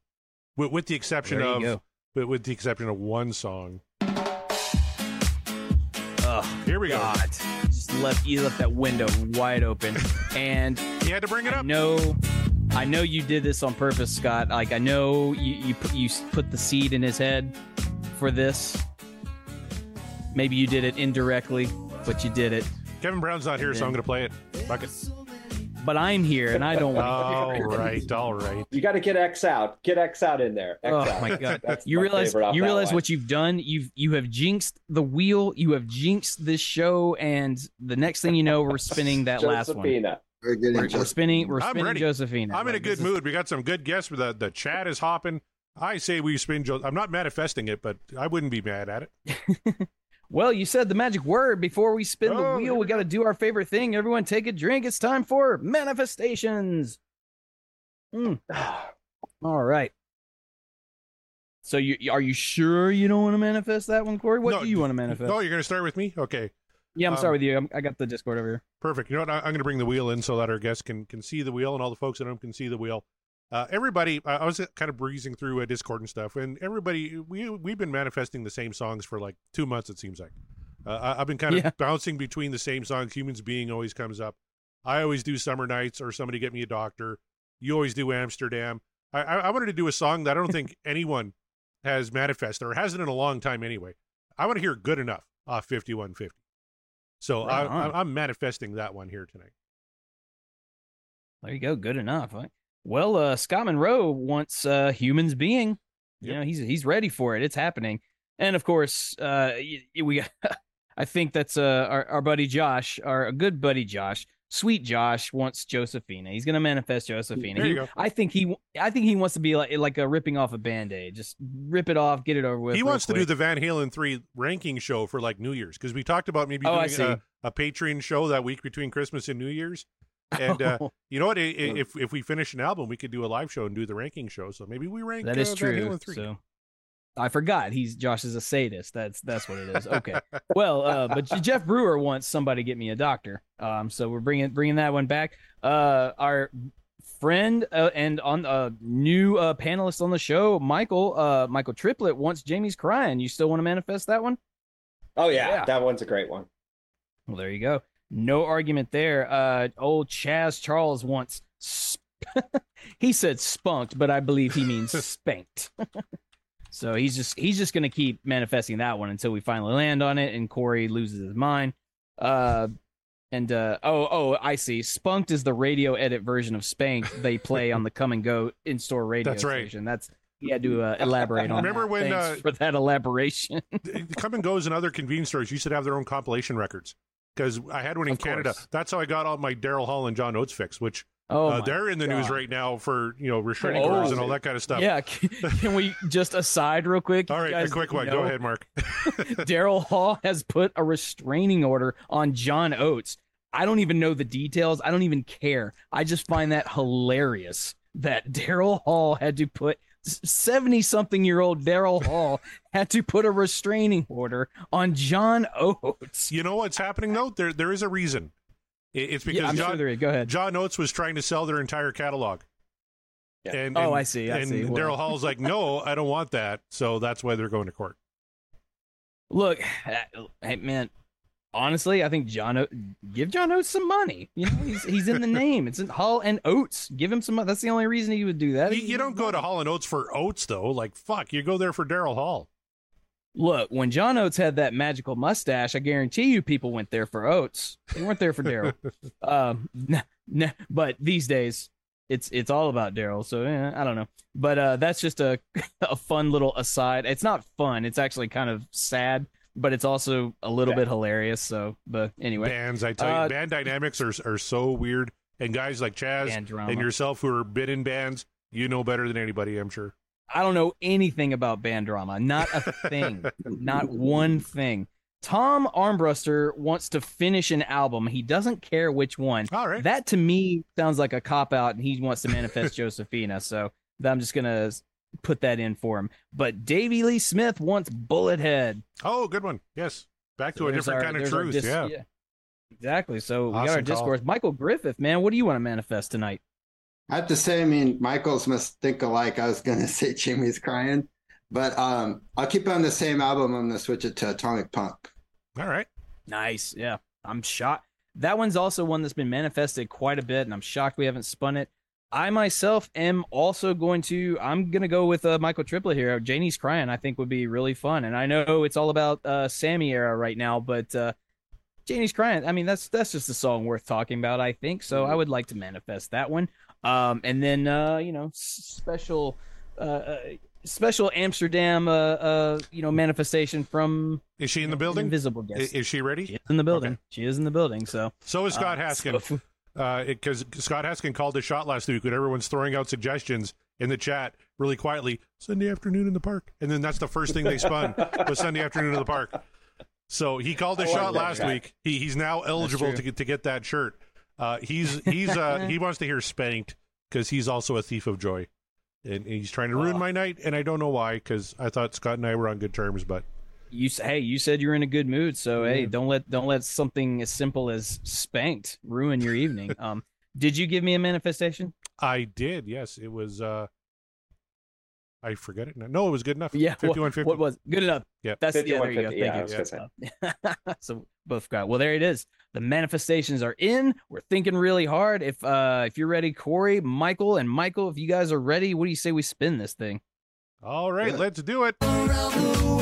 with, with the exception There of go. with, with the exception of one song. oh, Here we go. Just left you left that window wide open, and You had to bring it I up. know, I know you did this on purpose, Scott. Like I know you you put you put the seed in his head for this. Maybe you did it indirectly, but you did it. Kevin Brown's not here, so I'm going to play it. Fuck it. But I'm here, and I don't want. All right, all right. You got to get X out. Get X out in there. X Oh out. my god! That's you my realize you realize what you've done. You've you have jinxed the wheel. You have jinxed this show, and the next thing you know, we're spinning that last one. Josephina. We're getting We're, we're spinning. We're I'm spinning ready. Josephina. I'm in a good this is- mood. We got some good guests. The the chat is hopping. I say we spin. Jo- I'm not manifesting it, but I wouldn't be mad at it. [laughs] Well, you said the magic word before we spin Oh, the wheel. we We got to do our favorite thing. Everyone, take a drink. It's time for manifestations. Mm. [sighs] All right. So you are you sure you don't want to manifest that one, Corey? What No, do you want to manifest? Oh, you're going to start with me? Okay. yeah, I'm um, sorry with you. I'm, I got the Discord over here. Perfect. You know what? I'm going to bring the wheel in so that our guests can can see the wheel and all the folks at home can see the wheel. Uh, everybody, I was kind of breezing through uh, Discord and stuff, and everybody, we we've been manifesting the same songs for like two months. It seems like uh, I, I've been kind of Yeah. bouncing between the same songs. Humans being always comes up. I always do Summer Nights or Somebody Get Me a Doctor. You always do Amsterdam. I, I, I wanted to do a song that I don't think [laughs] anyone has manifested or hasn't in a long time anyway. I want to hear "Good Enough" off 5150. So Right I, I'm manifesting that one here tonight. There you go. Good enough. Well, uh, Scott Monroe wants uh, humans being. You know, he's he's ready for it. It's happening. And of course, uh, we. [laughs] I think that's uh, our our buddy Josh, our good buddy Josh, sweet Josh wants Josephina. He's gonna manifest Josephina. He-. I think he I think he wants to be like like a ripping off a band aid. Just rip it off, get it over with. he wants to do the Van Halen three ranking show for like New Year's because we talked about maybe Oh, doing a, a Patreon show that week between Christmas and New Year's. And uh, [laughs] you know what? If if we finish an album, we could do a live show and do the ranking show. So maybe we rank That is uh, Van true. Halen three. So I forgot. He's Josh is a sadist. That's that's what it is. Okay. [laughs] well, uh, but Jeff Brewer wants somebody to get me a doctor. Um, so we're bringing bringing that one back. Uh, our friend uh, and on a uh, new uh, panelist on the show, Michael uh, Michael Tripplet wants Jamie's crying. You still want to manifest that one? Oh yeah, yeah, that one's a great one. Well, there you go. No argument there. Uh, old Chaz Charles wants. Sp- [laughs] he said spunked, but I believe he means [laughs] spanked. So he's just he's just gonna keep manifesting that one until we finally land on it and Corey loses his mind. Uh, and uh, oh oh I see. Spunked is the radio edit version of spanked they play on the come and go in store radio That's right. station. That's he had to uh, elaborate on. Remember that. when uh, for that elaboration? [laughs] come and goes and other convenience stores used to have their own compilation records because I had one in Canada. That's how I got all my Daryl Hall and John Oates fix, which Oh, uh, they're in the news right now for you know restraining Oh. orders and all that kind of stuff. Yeah, [laughs] can, can we just aside real quick? all right, right, a quick one. Go ahead, Mark. [laughs] [laughs] Daryl Hall has put a restraining order on John Oates. I don't even know the details. I don't even care. I just find that hilarious that Daryl Hall had to put 70 something year old Daryl Hall had to put a restraining order on John Oates. You know what's happening though? There there is a reason. It- It's because Yeah, John, sure. Go ahead. John Oates was trying to sell their entire catalog. And, Oh, and- I see, I and see. Daryl Hall's like, no, I don't want that. So that's why they're going to court. Look, [sighs] hey man, honestly, I think John o- give John Oates some money. You know, he's he's in the [laughs] name. It's in Hall and Oates. Give him some. money. That's the only reason he would do that. You, you don't go to Hall and Oates for Oates though. Like fuck, you go there for Daryl Hall. Look, when John Oates had that magical mustache, I guarantee you people went there for Oates. They weren't there for Daryl. [laughs] um, nah, nah, but these days, it's it's all about Daryl. So eh, I don't know. But uh, that's just a [laughs] a fun little aside. It's not fun. It's actually kind of sad, but it's also a little bit hilarious. So, but anyway, Bands, I tell you, Uh, band dynamics are are so weird. And guys like Chaz and yourself who are been in bands, you know better than anybody, I'm sure. I don't know anything about band drama. Not a thing. not one thing. Tom Armbruster wants to finish an album. He doesn't care which one. All right. That to me sounds like a cop out, and he wants to manifest [laughs] Josephina. So I'm just gonna put that in for him. But Davy Lee Smith wants Bullethead. Oh, good one. Yes. Back to a different our- kind of truth. dis- yeah. Exactly. So we got Awesome our call. discourse. Michael Griffith, man, what do you want to manifest tonight? I have to say, I mean, Michaels must think alike. I was gonna [laughs] say Jamie's crying, but um, I'll keep it on the same album. I'm gonna switch it to Atomic Punk. All right. Nice. Yeah. I'm shocked. That one's also one that's been manifested quite a bit, and I'm shocked we haven't spun it. I myself am also going to. I'm gonna go with uh, Michael Tripplet here. Jamie's crying. I think would be really fun, and I know it's all about uh, Sammy era right now, but uh, Jamie's crying. I mean, that's that's just a song worth talking about. I think so. I would like to manifest that one. Um, and then uh, you know, special, uh, uh, special Amsterdam, uh, uh, you know, manifestation from Is she in the building? Invisible guest. Is she ready? She is in the building. She is in the building. So So is Scott Uh, Haskin. so- [laughs] Because Scott Haskin called a shot last week when everyone's throwing out suggestions in the chat really quietly. Sunday afternoon in the park, and then that's the first thing they spun was Sunday afternoon in the park. So he called a I like shot last guy. week. He he's now eligible to get to get that shirt. Uh, he's [laughs] he's uh, he wants to hear spanked because he's also a thief of joy, and he's trying to ruin my night. And I don't know why because I thought Scott and I were on good terms, but you s- hey, you said you're in a good mood, so hey, don't let don't let something as simple as spanked ruin your evening. [laughs] um, did you give me a manifestation? I did. Yes, it was. uh I forget it now. No, it was good enough. Yeah. [laughs] fifty-one fifty. What, was good enough? Yeah. That's yeah. There you go. 51-50, yeah, Thank was you. gonna Uh, [laughs] so both got. Well, there it is. The manifestations are in. We're thinking really hard. If uh if you're ready, Corey, Michael, and Michael, if you guys are ready, what do you say we spin this thing? All right, Yeah. let's do it. Oh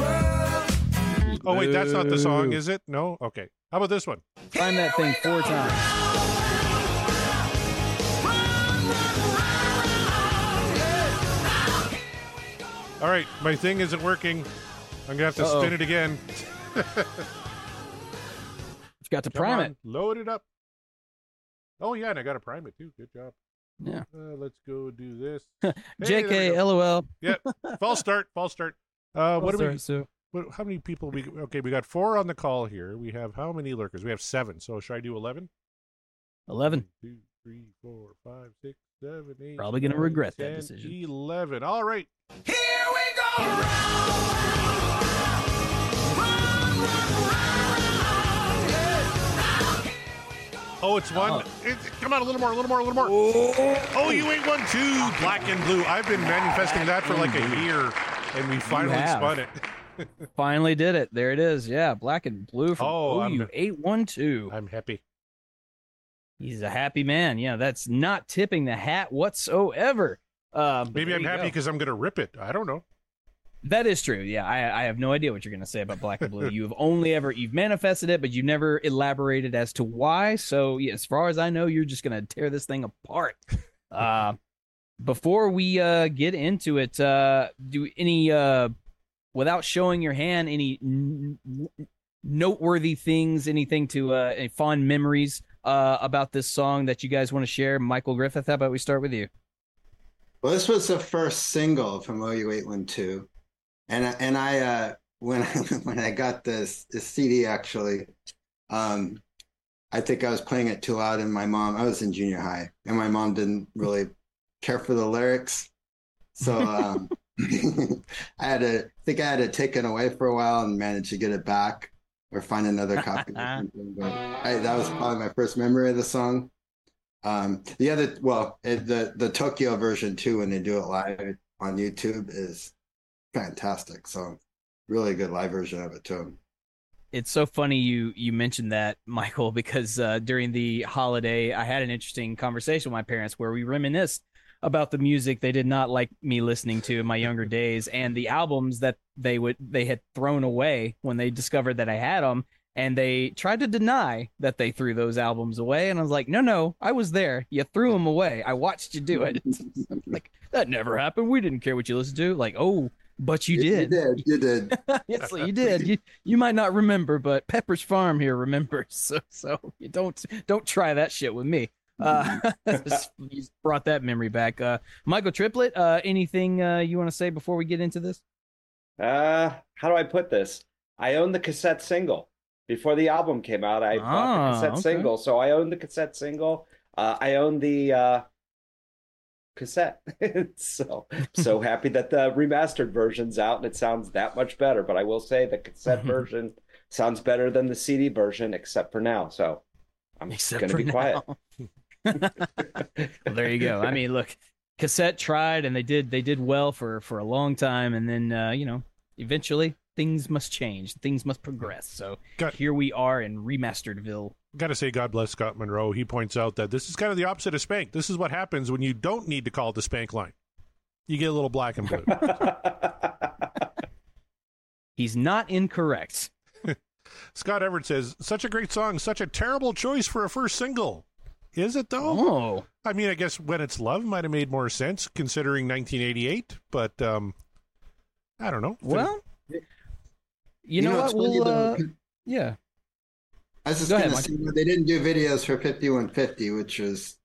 wait, that's not the song, is it? No. Okay. How about this one? Climb that thing four times. All right, my thing isn't working. I'm gonna have to Uh-oh. spin it again. [laughs] You've got to Come prime on, it. Load it up. Oh yeah, and I got to prime it too. Good job. Yeah. Uh, let's go do this. [laughs] Hey, JK. LOL. Yep. false start. False start. Uh, what do we? So What, how many people we? Okay, we got four on the call here. We have how many lurkers? We have seven. So should I do eleven? eleven. Two, three, four, five, six, seven, eight. Probably gonna nine, regret that 10, decision. Eleven. All right. Here we go. Oh, it's one. Oh. It, come on, a little more, a little more, a little more. Oh, you ain't one too. Black and blue. I've been manifesting that for like a year, and we finally spun it. Finally did it. There it is. Yeah, black and blue from Oh, I'm- OU eight one two. I'm happy. He's a happy man. Yeah, that's not tipping the hat whatsoever. Uh, Maybe I'm happy because I'm going to rip it. I don't know. That is true. Yeah, I, I have no idea what you're going to say about black and blue. [laughs] You've only ever you've manifested it, but you never elaborated as to why. So, yeah, as far as I know, you're just going to tear this thing apart. [laughs] Uh, before we uh, get into it, uh, do any uh, without showing your hand, any n- noteworthy things, anything to uh, any fond memories uh, about this song that you guys want to share? Michael Griffith, how about we start with you? Well, this was the first single from OU eight one two, and and I uh, when I, [laughs] when I got this this CD actually, um, I think I was playing it too loud, and my mom I was in junior high, and my mom didn't really care for the lyrics, so um, [laughs] I had to I think I had to take it away for a while and managed to get it back or find another [laughs] copy. But I, that was probably my first memory of the song. Um, the other, well, it, the the Tokyo version too, when they do it live on YouTube, is fantastic. So, really good live version of it too. it's so funny you you mentioned that [laughs] michael because uh, during the holiday i had an interesting conversation with my parents where we reminisced about the music they did not like me listening to in my younger days and the albums that they would they had thrown away when they discovered that i had them and they tried to deny that they threw those albums away and i was like no no i was there you threw them away i watched you do it [laughs] like that never happened we didn't care what you listened to like oh but you did You did. You [laughs] did. yes, you did. You you might not remember, but Pepperidge Farm here remembers. [laughs] So so you don't don't try that shit with me. Uh, [laughs] [laughs] just- you brought that memory back. Uh, Michael Tripplet, uh, anything uh, you want to say before we get into this? Uh, how do I put this? I own the cassette single. Before the album came out, I bought Ah, the cassette okay. single. So I own the cassette single. Uh, I own the uh, cassette. [laughs] so so happy that the remastered version's out and it sounds that much better. But I will say the cassette version sounds better than the CD version, except for now. So I'm Except gonna for be quiet. [laughs] Well, there you go. I mean, look, cassette tried and they did they did well for for a long time, and then uh, you know eventually things must change, things must progress. So here we are in remasteredville. Got to say, God bless Scott Monroe. He points out that this is kind of the opposite of Spank. This is what happens when you don't need to call it the Spank line. You get a little black and blue. [laughs] He's not incorrect. [laughs] Scott Everett says, "Such a great song, such a terrible choice for a first single." Is it though? Oh, I mean, I guess when it's love might have made more sense considering 1988, but um, I don't know. Well, you, You know, know, what? We'll uh, yeah. I was just Go going ahead, to say they didn't do videos for 5150, which was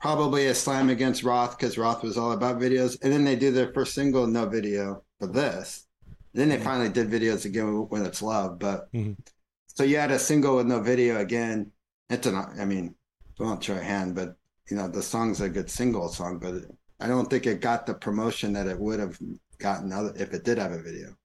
probably a slam against Roth because Roth was all about videos. And then they do their first single, no video for this. then they finally did videos again when it's love. But so you had a single with no video again. It's an, I mean, I won't show a hand, but you know, the song's a good single song, but I don't think it got the promotion that it would have gotten other, if it did have a video.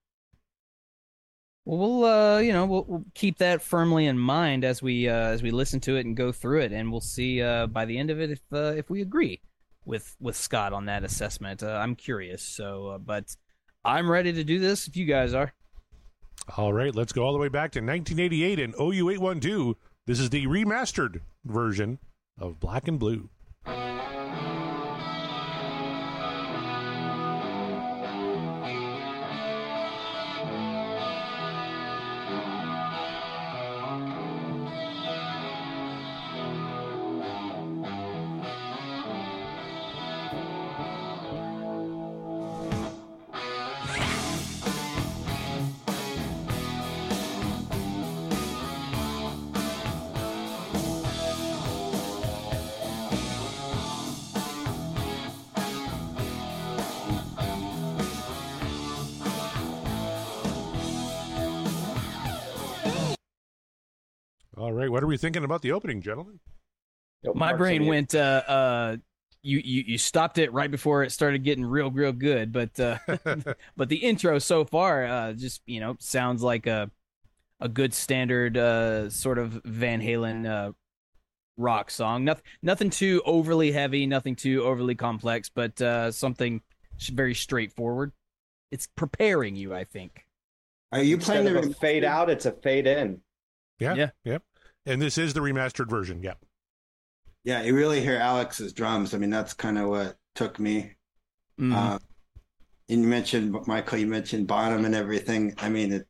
Well, we'll uh, you know, we'll, we'll keep that firmly in mind as we uh, as we listen to it and go through it, and we'll see uh, by the end of it if uh, if we agree with with Scott on that assessment. Uh, I'm curious, so uh, but I'm ready to do this if you guys are. All right, let's go all the way back to 1988 and OU 812. This is the remastered version of Black and Blue. Thinking about the opening, gentlemen? My parts brain went. Uh, uh, you, you you stopped it right before it started getting real real good, but uh, [laughs] [laughs] but the intro so far uh, just you know sounds like a a good standard uh, sort of Van Halen uh, rock song. Nothing nothing too overly heavy, nothing too overly complex, but uh, something very straightforward. It's preparing you, I think. Are you Instead playing of fade out, it's a fade in. Yeah. Yeah. Yep. And this is the remastered version. Yep. Yeah, you really hear Alex's drums. I mean, that's kind of what took me. Mhm. Uh, and you mentioned Michael. You mentioned Bonham and everything. I mean, it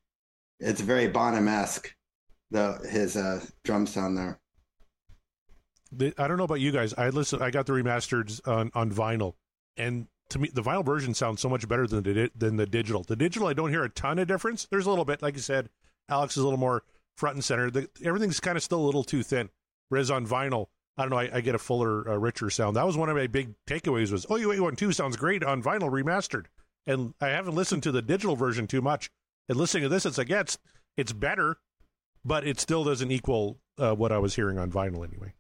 it's very Bonham esque. The his uh, drum sound there. The, I don't know about you guys. I listen. I got the remasters on, on vinyl, and to me, the vinyl version sounds so much better than the than the digital. The digital, I don't hear a ton of difference. There's a little bit, like you said. Alex is a little more front and center. The, everything's kind of still a little too thin. Whereas on vinyl, I don't know. I, I get a fuller, uh, richer sound. That was one of my big takeaways. Was oh, you eight one two sounds great on vinyl remastered, and I haven't listened to the digital version too much. And listening to this, it's like yeah, it's it's better, but it still doesn't equal uh, what I was hearing on vinyl anyway.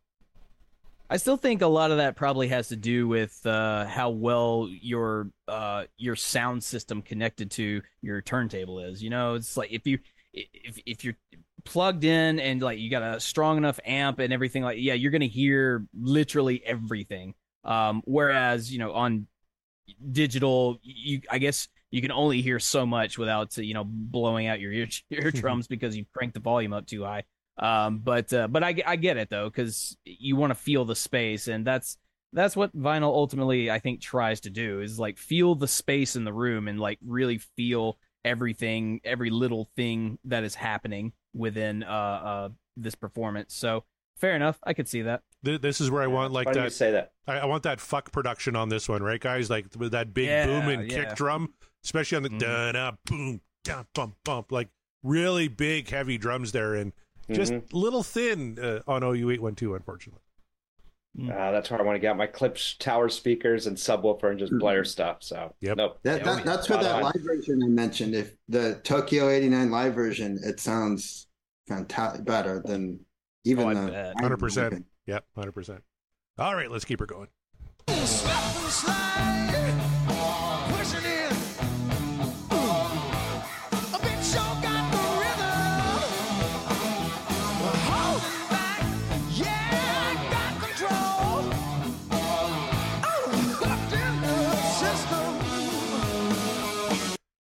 I still think a lot of that probably has to do with uh, how well your uh, your sound system connected to your turntable is. You know, it's like if you if if you're plugged in and like you got a strong enough amp and everything like yeah, you're gonna hear literally everything. Um, whereas you know on digital, you I guess you can only hear so much without you know blowing out your ear [laughs] eardrums [laughs] because you cranked the volume up too high. Um, but uh, but I, I get it though because you want to feel the space, and that's that's what vinyl ultimately I think tries to do is like feel the space in the room and like really feel everything, every little thing that is happening within uh, uh this performance. So fair enough, I could see that. Th- This is where I want like Funny you that. say that. I, I want that fuck production on this one, right, guys? Like with that big Yeah, boom and yeah. kick drum, especially on the Mhm. da da boom da bump bump, like really big heavy drums there, and just Mhm. little thin uh, on OU eight one two, unfortunately. Uh, that's where I want to get my Klipsch tower speakers and subwoofer and just blare stuff. So Yep. nope. That, that that's what that on. live version I mentioned. If the Tokyo '89 live version, it sounds fantastic, better than even Oh, the. Hundred percent. Yep, hundred percent. All right, let's keep her going.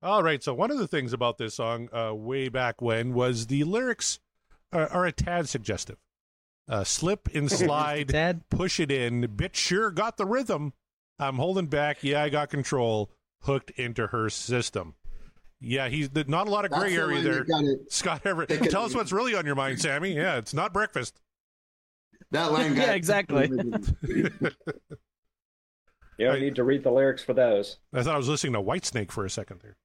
All right, so one of the things about this song, uh, way back when, was the lyrics are, are a tad suggestive. Uh, slip and [laughs] slide, Dad, push it in. Bitch sure got the rhythm. I'm holding back. Yeah, I got control. Hooked into her system. Yeah, he's not a lot of gray the area one there. Scott Everett, tell us what's really on your mind, Sammy. Yeah, it's not breakfast. That line [laughs] Yeah, exactly. [laughs] You don't need to read the lyrics for those. I thought I was listening to Whitesnake for a second there.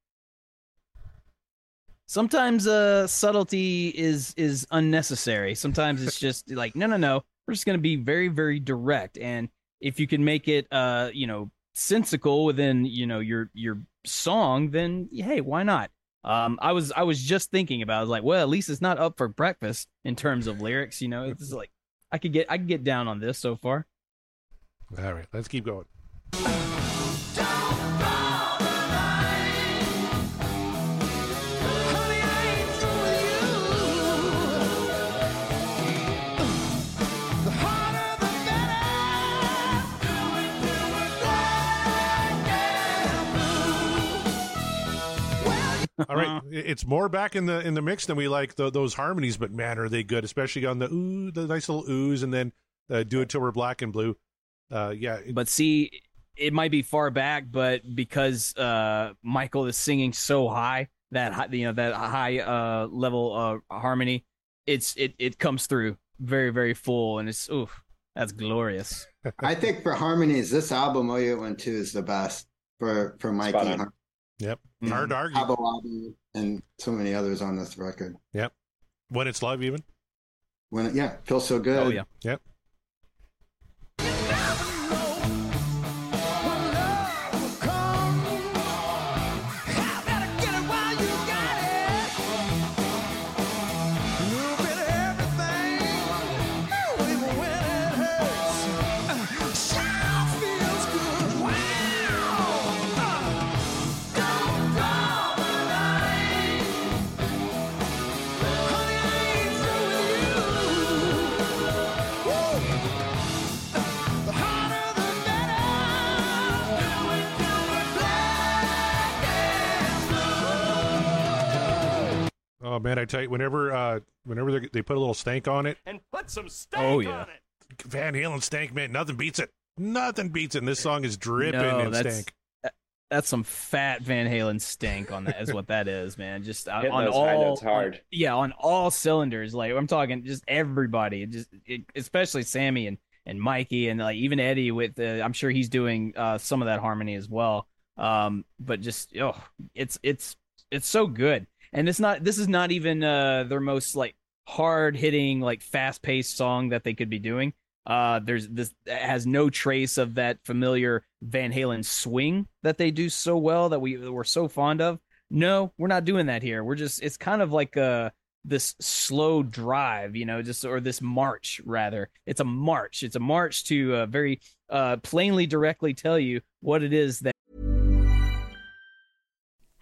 Sometimes uh subtlety is is unnecessary. Sometimes it's [laughs] just like no no no. We're just going to be very very direct. And if you can make it uh you know sensical within you know your your song then hey why not? Um i was i was just thinking about it. I was like well at least it's not up for breakfast in terms of lyrics you know? It's like i could get i could get down on this so far. All right, let's keep going. All right, [laughs] it's more back in the in the mix than we like tho- those harmonies, but man, are they good? Especially on the ooh, the nice little oohs, and then uh, do it till we're black and blue. Uh, yeah, but see it might be far back but because uh michael is singing so high that hi- you know that high uh level uh harmony it's it it comes through very very full and it's oof that's glorious [laughs] I think for harmonies, this album Oh You OU12 is the best for for Mikey. Spot on. Har- yep, hard to argue. Cabo Wabo and so many others on this record. Yep, when it's live, even. When it, yeah, feels so good. oh yeah Yep. Man, I tell you, whenever uh, whenever they, they put a little stank on it, And put some stank Oh, yeah. on it. Van Halen stank, man, nothing beats it. Nothing beats it. And this song is dripping No, in that's- stank. That's some fat Van Halen stank on that is what that is, man. Just uh, Hitting on all high notes on- yeah, on all cylinders. Like I'm talking, just everybody, just it, especially Sammy and and Mikey and like even Eddie. With the, I'm sure he's doing uh, some of that harmony as well. Um, but just oh, it's it's it's so good, and it's not. This is not even uh their most like hard hitting, like fast paced song that they could be doing. Uh, there's this has no trace of that familiar Van Halen swing that they do so well that we we're so fond of. No, we're not doing that here. We're just it's kind of like uh this slow drive, you know, just or this march rather. It's a march. It's a march to uh, very uh plainly directly tell you what it is that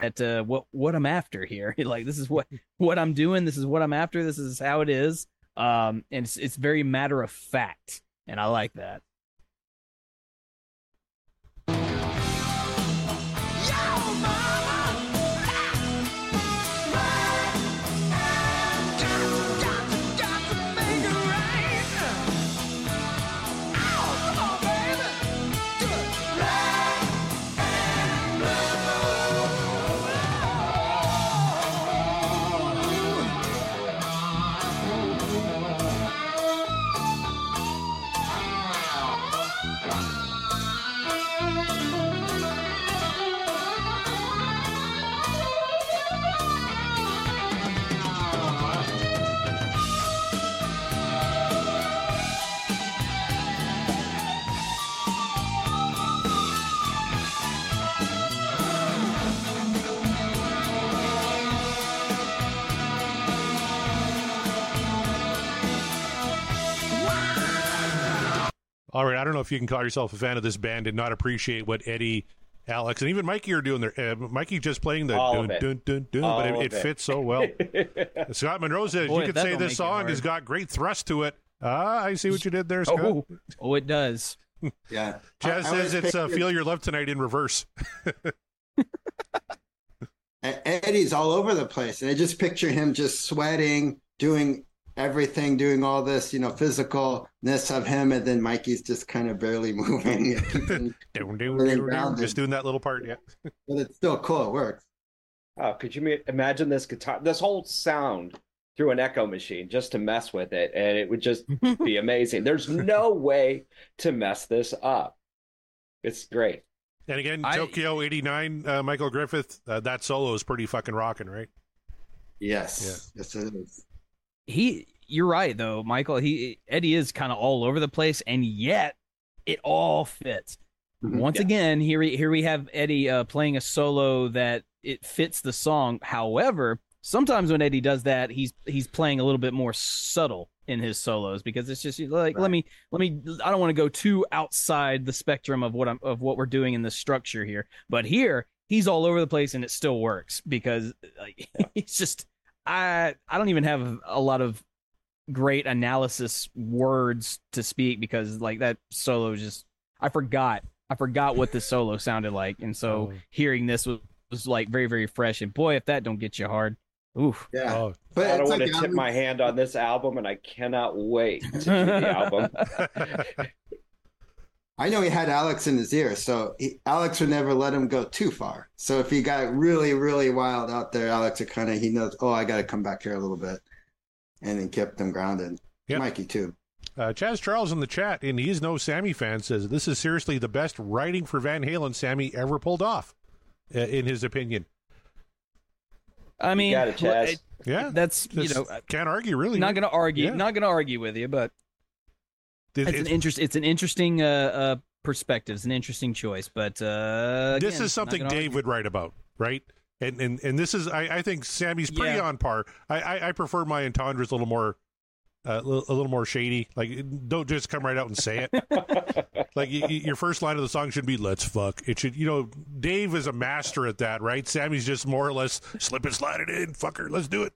At uh, what what I'm after here. [laughs] like this is what [laughs] what I'm doing. This is what I'm after. This is how it is. Um, and it's it's very matter of fact, and I like that. All right, I don't know if you can call yourself a fan of this band and not appreciate what Eddie, Alex, and even Mikey are doing there. Uh, Mikey just playing the All dun, of it. dun, dun, dun, All but it, it it. fits so well. [laughs] Scott Monroe says Boy, you could say this song has got great thrust to it. Ah, I see what you did there, Scott. Oh, oh, it does. [laughs] Yeah. Chaz I- I says it's uh, "Feel Your Love Tonight" in reverse. [laughs] Eddie's all over the place, and I just picture him just sweating, doing everything, doing all this, you know, physicalness of him, and then Mikey's just kind of barely [laughs] moving. [laughs] Just doing that little part, yeah. [laughs] but it's still cool. It works. Oh, could you imagine this guitar, this whole sound through an echo machine just to mess with it, and it would just be amazing. There's no way to mess this up. It's great. And again, I- Tokyo '89, uh, Michael Griffith. Uh, that solo is pretty fucking rocking, right? Yes. Yes, it is. He, you're right though, Michael. He Eddie is kind of all over the place, and yet it all fits. Mhm. Once Yeah. again, here we here we have Eddie uh, playing a solo that it fits the song. However, sometimes when Eddie does that, he's he's playing a little bit more subtle in his solos because it's just like let me let me I don't want to go too outside the spectrum of what I'm of what we're doing in the structure here. But here he's all over the place and it still works because like [laughs] he's just I I don't even have a lot of great analysis words to speak because like that solo just I forgot I forgot what the solo sounded like and so Oh. hearing this was, was like very very fresh and boy if that don't get you hard oof Yeah. Oh, But I don't want like to tip my hand on this album, and I cannot wait to do the album. [laughs] [laughs] I know he had Alex in his ear, so he, Alex would never let him go too far. So if he got really, really wild out there, Alex would kind of he knows, oh, I got to come back here a little bit, and then kept them grounded. Yep. Mikey too. Uh, Chaz Charles in the chat, and he's no Sammy fan, says this is seriously the best writing for Van Halen Sammy ever pulled off, uh, in his opinion. I mean got it, Chaz. it- Yeah, that's you know can't argue really. not gonna argue Yeah. not gonna argue with you but It- it's, an interest it's an interesting uh, uh perspective it's an interesting choice but uh this is something not gonna Dave would write about, right? And and and this is I, I think Sammy's pretty Yeah. on par. I, I I prefer my entendres a little more. Uh, a little- a little more shady. Like, don't just come right out and say it. [laughs] like, y- y- your first line of the song should be "Let's fuck." It should, you know. Dave is a master at that, right? Sammy's just more or less slip and slide it in, fucker. Let's do it.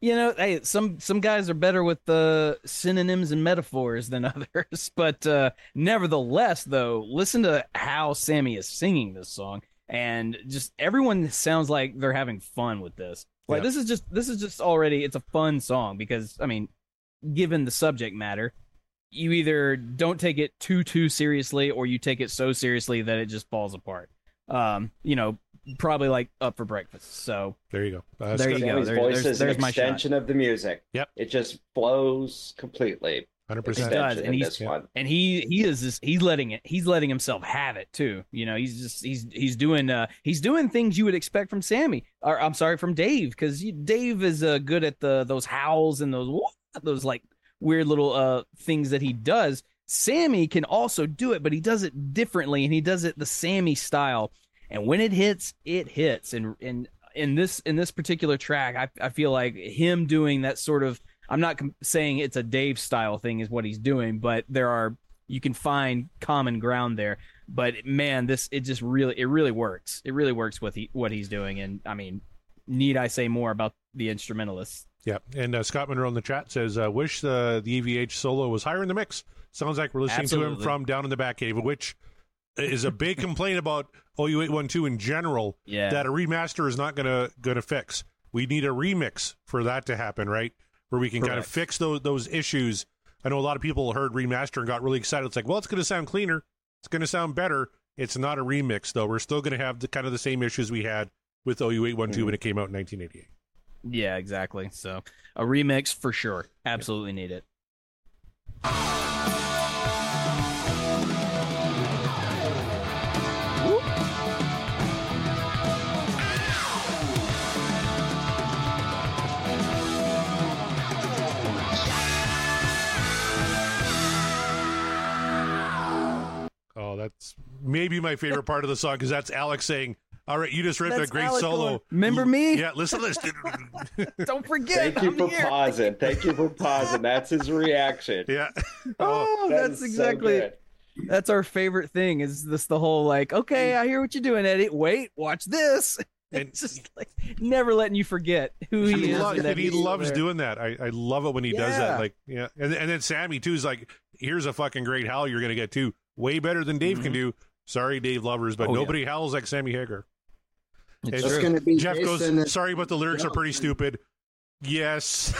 You know hey some some guys are better with the synonyms and metaphors than [laughs] others but uh nevertheless though listen to how sammy is singing this song and just everyone sounds like they're having fun with this like Yeah. this is just this is just already it's a fun song because i mean given the subject matter you either don't take it too too seriously or you take it so seriously that it just falls apart um you know probably like up for breakfast so There you go. Uh, There you go. Sammy's There- voice there's- is an there's my shot. extension of the music. Yep. It just flows completely. 100%. It does, and he's this one. and he he is just, he's letting it he's letting himself have it too. You know, he's just he's he's doing uh he's doing things you would expect from Sammy or I'm sorry from Dave because Dave is uh, good at the those howls and those [laughs] those like weird little uh things that he does. Sammy can also do it, but he does it differently and he does it the Sammy style. And when it hits, it hits. And and in this in this particular track, I I feel like him doing that sort of I'm not saying it's a Dave style thing is what he's doing, but there are you can find common ground there. But man, this it just really it really works. It really works with he, what he's doing, and I mean, need I say more about the instrumentalists? Yeah, and uh, Scott Monroe in the chat says, uh, "Wish uh, the EVH solo was higher in the mix." Sounds like we're listening to him from down in the back cave, which is a big complaint about OU eight one two in general. Yeah. that a remaster is not gonna gonna fix. We need a remix for that to happen, right? Where we can kind of fix those those issues. I know a lot of people heard remaster and got really excited. It's like, well, it's going to sound cleaner. It's going to sound better. It's not a remix though. We're still going to have the kind of the same issues we had with OU eight one two when it came out in 1988. Yeah, exactly. So a remix for sure. Absolutely need it. Oh, that's maybe my favorite part of the song because that's Alex saying, "All right, you just ripped a great Alec solo." going, "Remember me?" Yeah, listen to this. [laughs] Don't forget. Thank you I'm for here. pausing. Thank you for pausing. That's his reaction. yeah. Oh, [laughs] oh That that's is so exactly that's our favorite thing. Is this the whole like, okay, I hear what you're doing, Eddie. Wait, watch this. [laughs] And- It's just like never letting you forget who he He is. lo- and that he loves there. doing that. I, I love it when he does that. Like, yeah, and and then Sammy too is like, "Here's a fucking great howl you're gonna get too. Way better than Dave can do." Sorry, Dave lovers, but Mm-hmm. Oh, yeah. nobody howls like Sammy Hagar. It's And going to be Jeff Jason goes, and- "Sorry, but the lyrics are pretty stupid." Yes,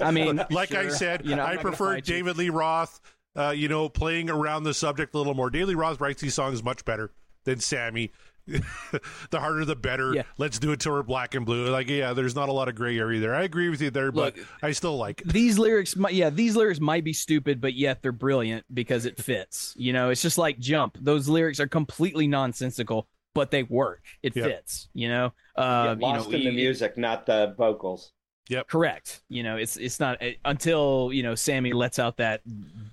I mean, [laughs] like I said, You know, I'm I not gonna prefer fight you. David Lee Roth. Uh, you know, playing around the subject a little more. David Lee Roth writes these songs much better than Sammy. [laughs] the harder, the better. Yeah. Let's do it till we're black and blue. Like, yeah, there's not a lot of gray area there. I agree with you there, but I still like it. these lyrics might yeah these lyrics might be stupid but yet they're brilliant because it fits you know it's just like jump those lyrics are completely nonsensical but they work it Yeah. fits you know uh you lost know in the you- music, not the vocals. correct you know it's it's not it, until you know sammy lets out that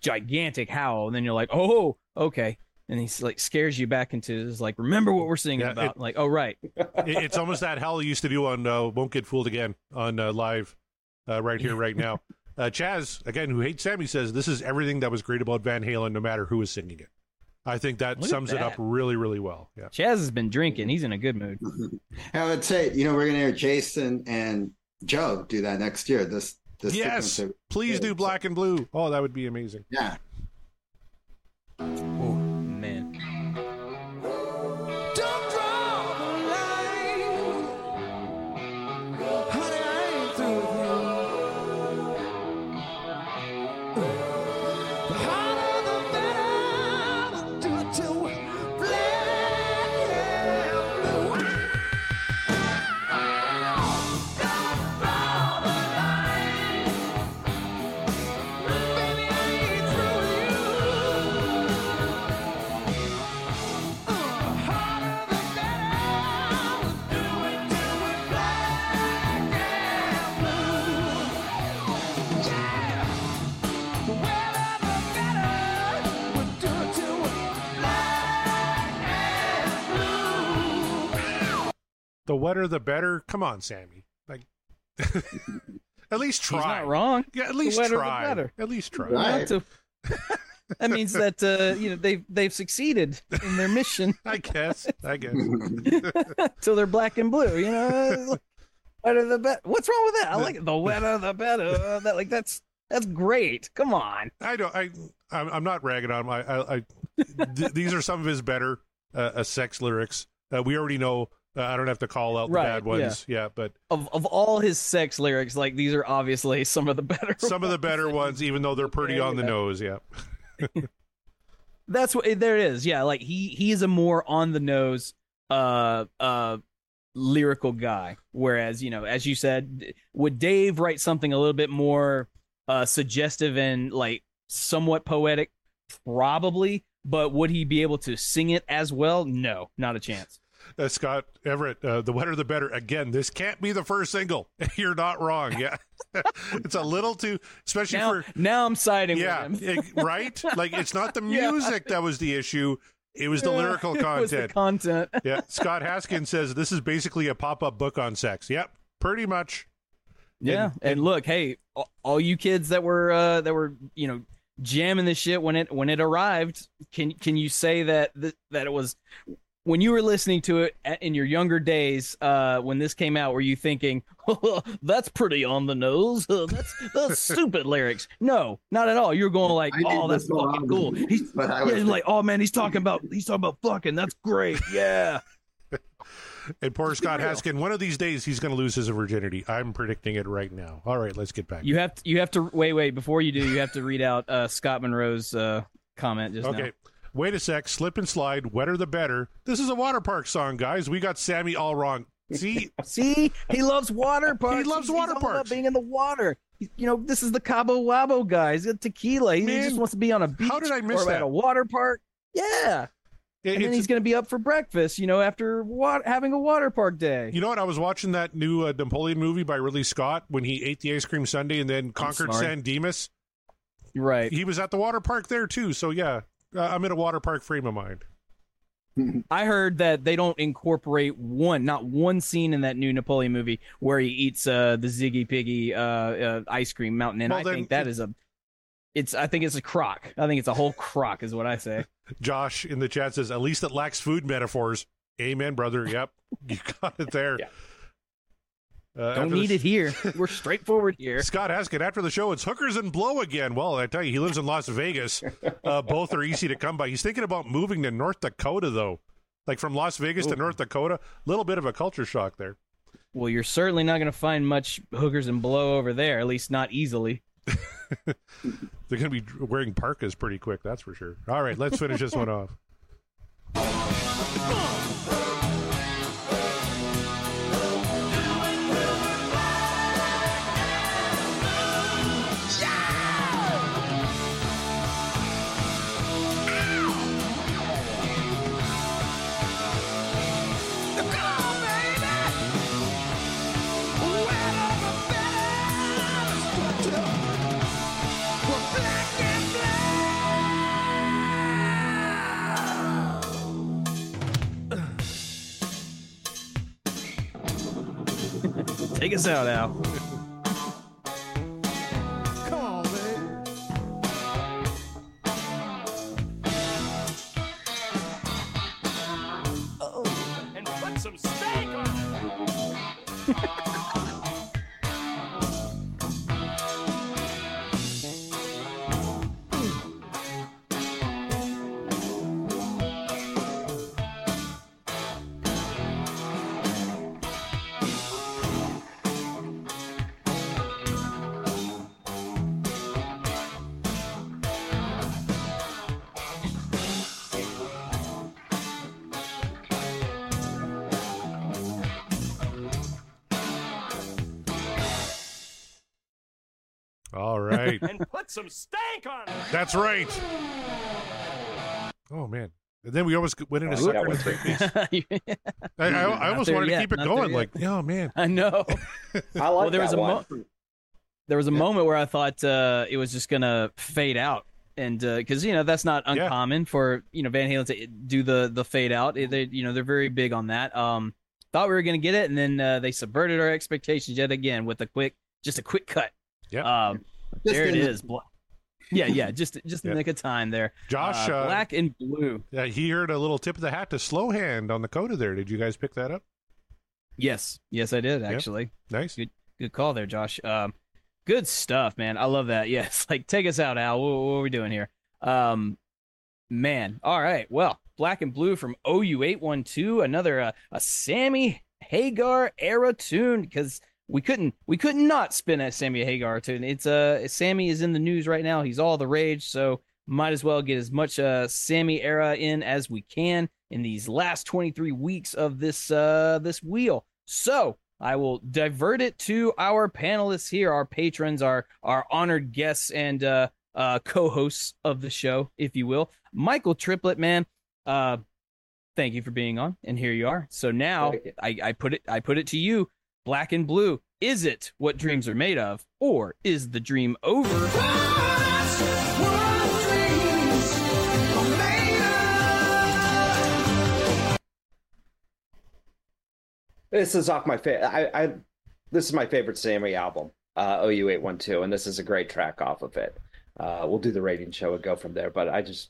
gigantic howl and then you're like oh okay and he's like scares you back into is like remember what we're singing Yeah, about it- like oh right [laughs] It- it's almost that hell he used to do on uh, "Won't Get Fooled Again" on uh, live, uh, right here, right now. [laughs] Uh, Chaz, again, who hates Sammy, says this is everything that was great about Van Halen, no matter who is singing it. I think that Look at sums it up really, really well. Yeah. Chaz has been drinking. He's in a good mood. I would say, you know, we're going to hear Jason and Joe do that next year. This, this Yes, please do black and blue. Oh, that would be amazing. Yeah. Oh wetter, the better. Come on, Sammy. Like, [laughs] at least try. He's not wrong. Yeah, at The least wetter, the try. better. At least try. Right. So- [laughs] that means that uh, you know they've they've succeeded in their mission [laughs] I guess. I guess. till they're black and blue. You know, wetter the better. What's wrong with that? I like it. The wetter the better. Uh, that like that's that's great. Come on. I don't. I. I'm, I'm not ragging on him. I. I, I th- these are some of his better uh, uh, sex lyrics. Uh, we already know. Uh, I don't have to call out the Right, bad ones. Yeah, but Of of all his sex lyrics, like these are obviously some of the better. [laughs] some of the better ones, even though they're pretty on the Yeah. nose. Yeah. [laughs] That's what there it is. Yeah, like he he is a more on the nose uh uh lyrical guy whereas, you know, as you said, would Dave write something a little bit more uh suggestive and like somewhat poetic? Probably, but would he be able to sing it as well? No, not a chance. Uh, Scott Everett, uh, the wetter the better. Again, this can't be the first single. [laughs] You're not wrong. Yeah, [laughs] it's a little too, especially Now, for now I'm siding yeah, with him. it- right. Like it's not the [laughs] Yeah. music that was the issue; it was the Yeah, lyrical it was the content. content. yeah, Scott Haskins says this is basically a pop-up book on sex. Yep, pretty much. Yeah, and, look, hey, all- all you kids that were uh, that were you know jamming this shit when it when it arrived, can can you say that th- that it was when you were listening to it in your younger days uh, when this came out? Were you thinking [laughs] that's pretty on the nose? [laughs] that's that's [laughs] stupid lyrics? No, not at all. You're going like, I oh, that's fucking I cool. He's but I yeah, was- like, oh man, he's talking about he's talking about fucking. That's great. Yeah. And poor Scott Haskin, one of these days he's going to lose his virginity. I'm predicting it right now. All right, let's get back. You have to, you have to wait wait before you do. You have to read out uh, Scott Monroe's uh, comment just now. Wait a sec. Slip and slide. Wetter the better. This is a water park song, guys. We got Sammy all wrong. See, [laughs] See, he loves water parks. He loves He's- water he's parks. being in the water. You know, this is the Cabo Wabo guy. He's got tequila. He Man, just wants to be on a beach how did I miss or that? at a water park. Yeah, It- and then he's going to be up for breakfast. You know, after wa- having a water park day. You know what? I was watching that new uh, Napoleon movie by Ridley Scott when he ate the ice cream sundae and then conquered. San Dimas. right. He was at the water park there too. So yeah, uh, I'm in a water park frame of mind. I heard that they don't incorporate one, not one scene in that new Napoleon movie where he eats uh, the Ziggy Piggy uh, uh, ice cream mountain, and Well, I then think that is a. It's. I think it's a crock. I think it's a whole crock, is what I say. Josh in the chat says, "At least it lacks food metaphors." Amen, brother. Yep, you got it there. [laughs] Yeah. Uh, Don't after the need it here. [laughs] We're straightforward here. Scott Haskin, after the show, it's hookers and blow again. Well, I tell you, he lives in Las Vegas. Uh, both are easy to come by. He's thinking about moving to North Dakota, though. Like from Las Vegas to North Dakota. A little bit of a culture shock there. Well, you're certainly not going to find much hookers and blow over there, at least not easily. [laughs] [laughs] They're going to be wearing parkas pretty quick, that's for sure. All right, let's finish this one off. Take us out, Al. Some stank on it. That's right. Oh man. And then we almost went into Oh, sucker that and three piece. [laughs] I, I, I almost wanted yet, to keep it not going. Like, oh man. I know. [laughs] I like well, there was a one. mo- there was a moment where I thought uh, it was just gonna fade out, and because you know that's not uncommon for you know Van Halen to do the the fade out. They you know they're very big on that. Um, thought we were gonna get it, and then uh, they subverted our expectations yet again with a quick, just a quick cut. Yeah. Um, Just there it is. in the- Bla- Yeah, yeah, just just in Yeah. the nick of time there. Josh, Uh, uh, black and blue. Yeah, he heard a little tip of the hat to slow hand on the coda there. Did you guys pick that up? Yes, yes, I did actually. Nice. Good, good call there, Josh. Um, good stuff, man. I love that. [laughs] Yes, like take us out, Al. What, what are we doing here? Um, man. All right. Well, black and blue from OU eight one two. Another uh, a Sammy Hagar era tune because we couldn't we could not spin a Sammy Hagar tune. It's uh Sammy is in the news right now. He's all the rage, so might as well get as much uh Sammy era in as we can in these last 23 weeks of this uh this wheel. So I will divert it to our panelists here, our patrons, our our honored guests and uh uh co-hosts of the show, if you will. Michael Tripplet, man, uh thank you for being on, and here you are. So now I, I put it I put it to you, black and blue. Is it what dreams are made of, or is the dream over? This is off my favorite. I, this is my favorite Sammy album, uh, OU eight one two, and this is a great track off of it. Uh, we'll do the rating show and go from there. But I just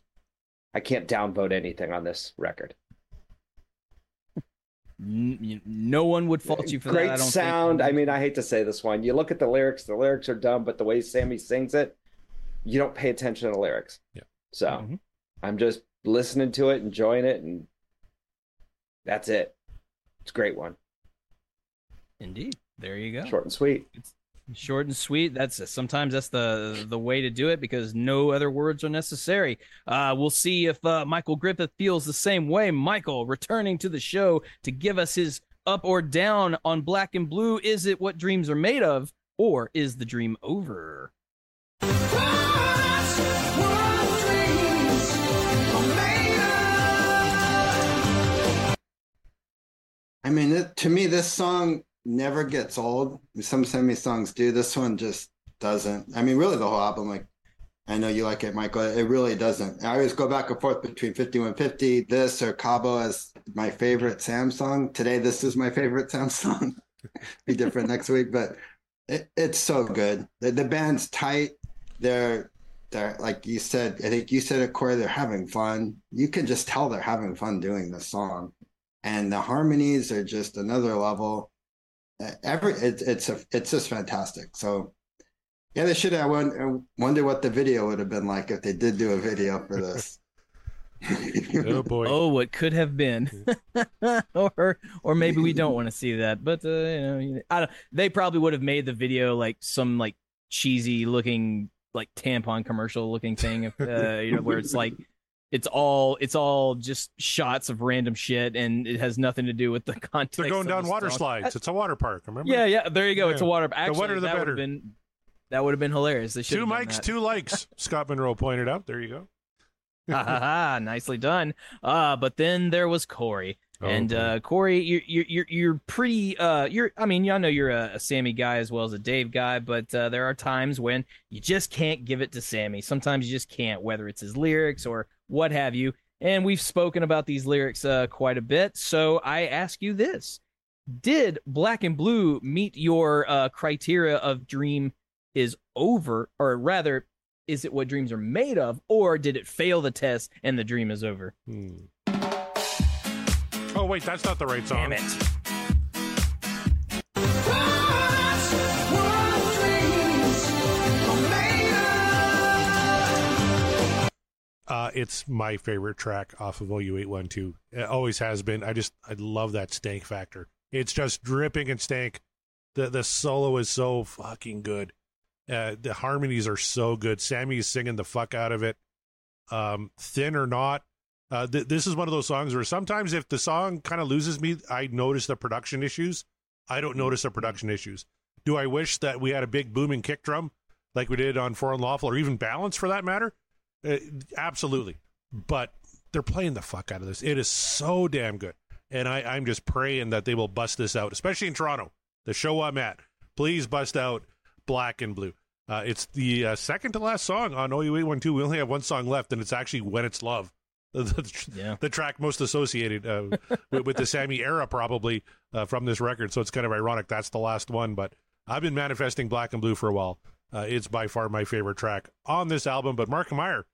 I can't downvote anything on this record. N- you- No one would fault you for Great that. Great sound. Think. I mean, I hate to say this one. You look at the lyrics. The lyrics are dumb, but the way Sammy sings it, you don't pay attention to the lyrics. Yeah. So Mhm. I'm just listening to it, enjoying it, and that's it. It's a great one. Indeed. There you go. Short and sweet. Short and sweet that's sometimes that's the the way to do it because no other words are necessary. Uh we'll see if uh michael griffith feels the same way. Michael returning to the show to give us his up or down on black and blue. Is it what dreams are made of or is the dream over? I mean, to me, this song never gets old. Some Sammy songs do. This one just doesn't. I mean, really, the whole album. Like, I know you like it, Michael. It really doesn't. I always go back and forth between 5150, this or Cabo as my favorite Sam song. Today, this is my favorite Sam song. [laughs] Be different next week, but it, it's so good. The, the band's tight. They're they're like you said. I think you said it, Corey. They're having fun. You can just tell they're having fun doing this song and the harmonies are just another level. Uh, Every it's it's a it's just fantastic. So yeah, they should have. won- wonder what the video would have been like if they did do a video for this. [laughs] Oh boy. [laughs] oh what could have been [laughs] or or maybe we don't want to see that but uh, you know I don't, they probably would have made the video like some like cheesy looking like tampon commercial looking thing if, uh, you know where it's like it's all it's all just shots of random shit and it has nothing to do with the [laughs] context They're going of down the water song. slides. It's a water park. Remember? yeah yeah there you go it's a Yeah. water The actually wetter the that would better. have been that would have been hilarious they Two have mics, two likes. [laughs] Scott Monroe pointed out. There you go. [laughs] ha ha ha! Nicely done. Uh, but then there was Corey, Oh, and boy. uh, Corey, you're you're you're you're pretty. Uh, you're. I mean, y'all know you're a, a Sammy guy as well as a Dave guy, but uh, there are times when you just can't give it to Sammy. Sometimes you just can't, whether it's his lyrics or what have you. And we've spoken about these lyrics uh, quite a bit. So I ask you this: Did Black and Blue meet your uh, criteria of dream is over, or rather? Is it what dreams are made of, or did it fail the test and the dream is over? Hmm. Oh wait, that's not the right song. Damn it. Uh, it's my favorite track off of OU eight one two. It always has been. I just I love that stank factor. It's just dripping and stank. The the solo is so fucking good. Uh, the harmonies are so good. Sammy is singing the fuck out of it. Um, thin or not, uh, th- this is one of those songs where sometimes if the song kind of loses me, I notice the production issues. I don't notice the production issues. Do I wish that we had a big booming kick drum? like we did on For Unlawful or even Balance for that matter? Uh, absolutely. But they're playing the fuck out of this. It is so damn good. And I, I'm just praying that they will bust this out, especially in Toronto, the show I'm at. Please bust out Black and Blue. Uh, it's the uh, second to last song on OU 812. We only have one song left, and it's actually When It's Love. [laughs] The, the, Yeah. the track most associated uh, with, with the Sammy era, probably uh, from this record. So it's kind of ironic that's the last one. But I've been manifesting Black and Blue for a while. Uh, it's by far my favorite track on this album. But Mark Meyer,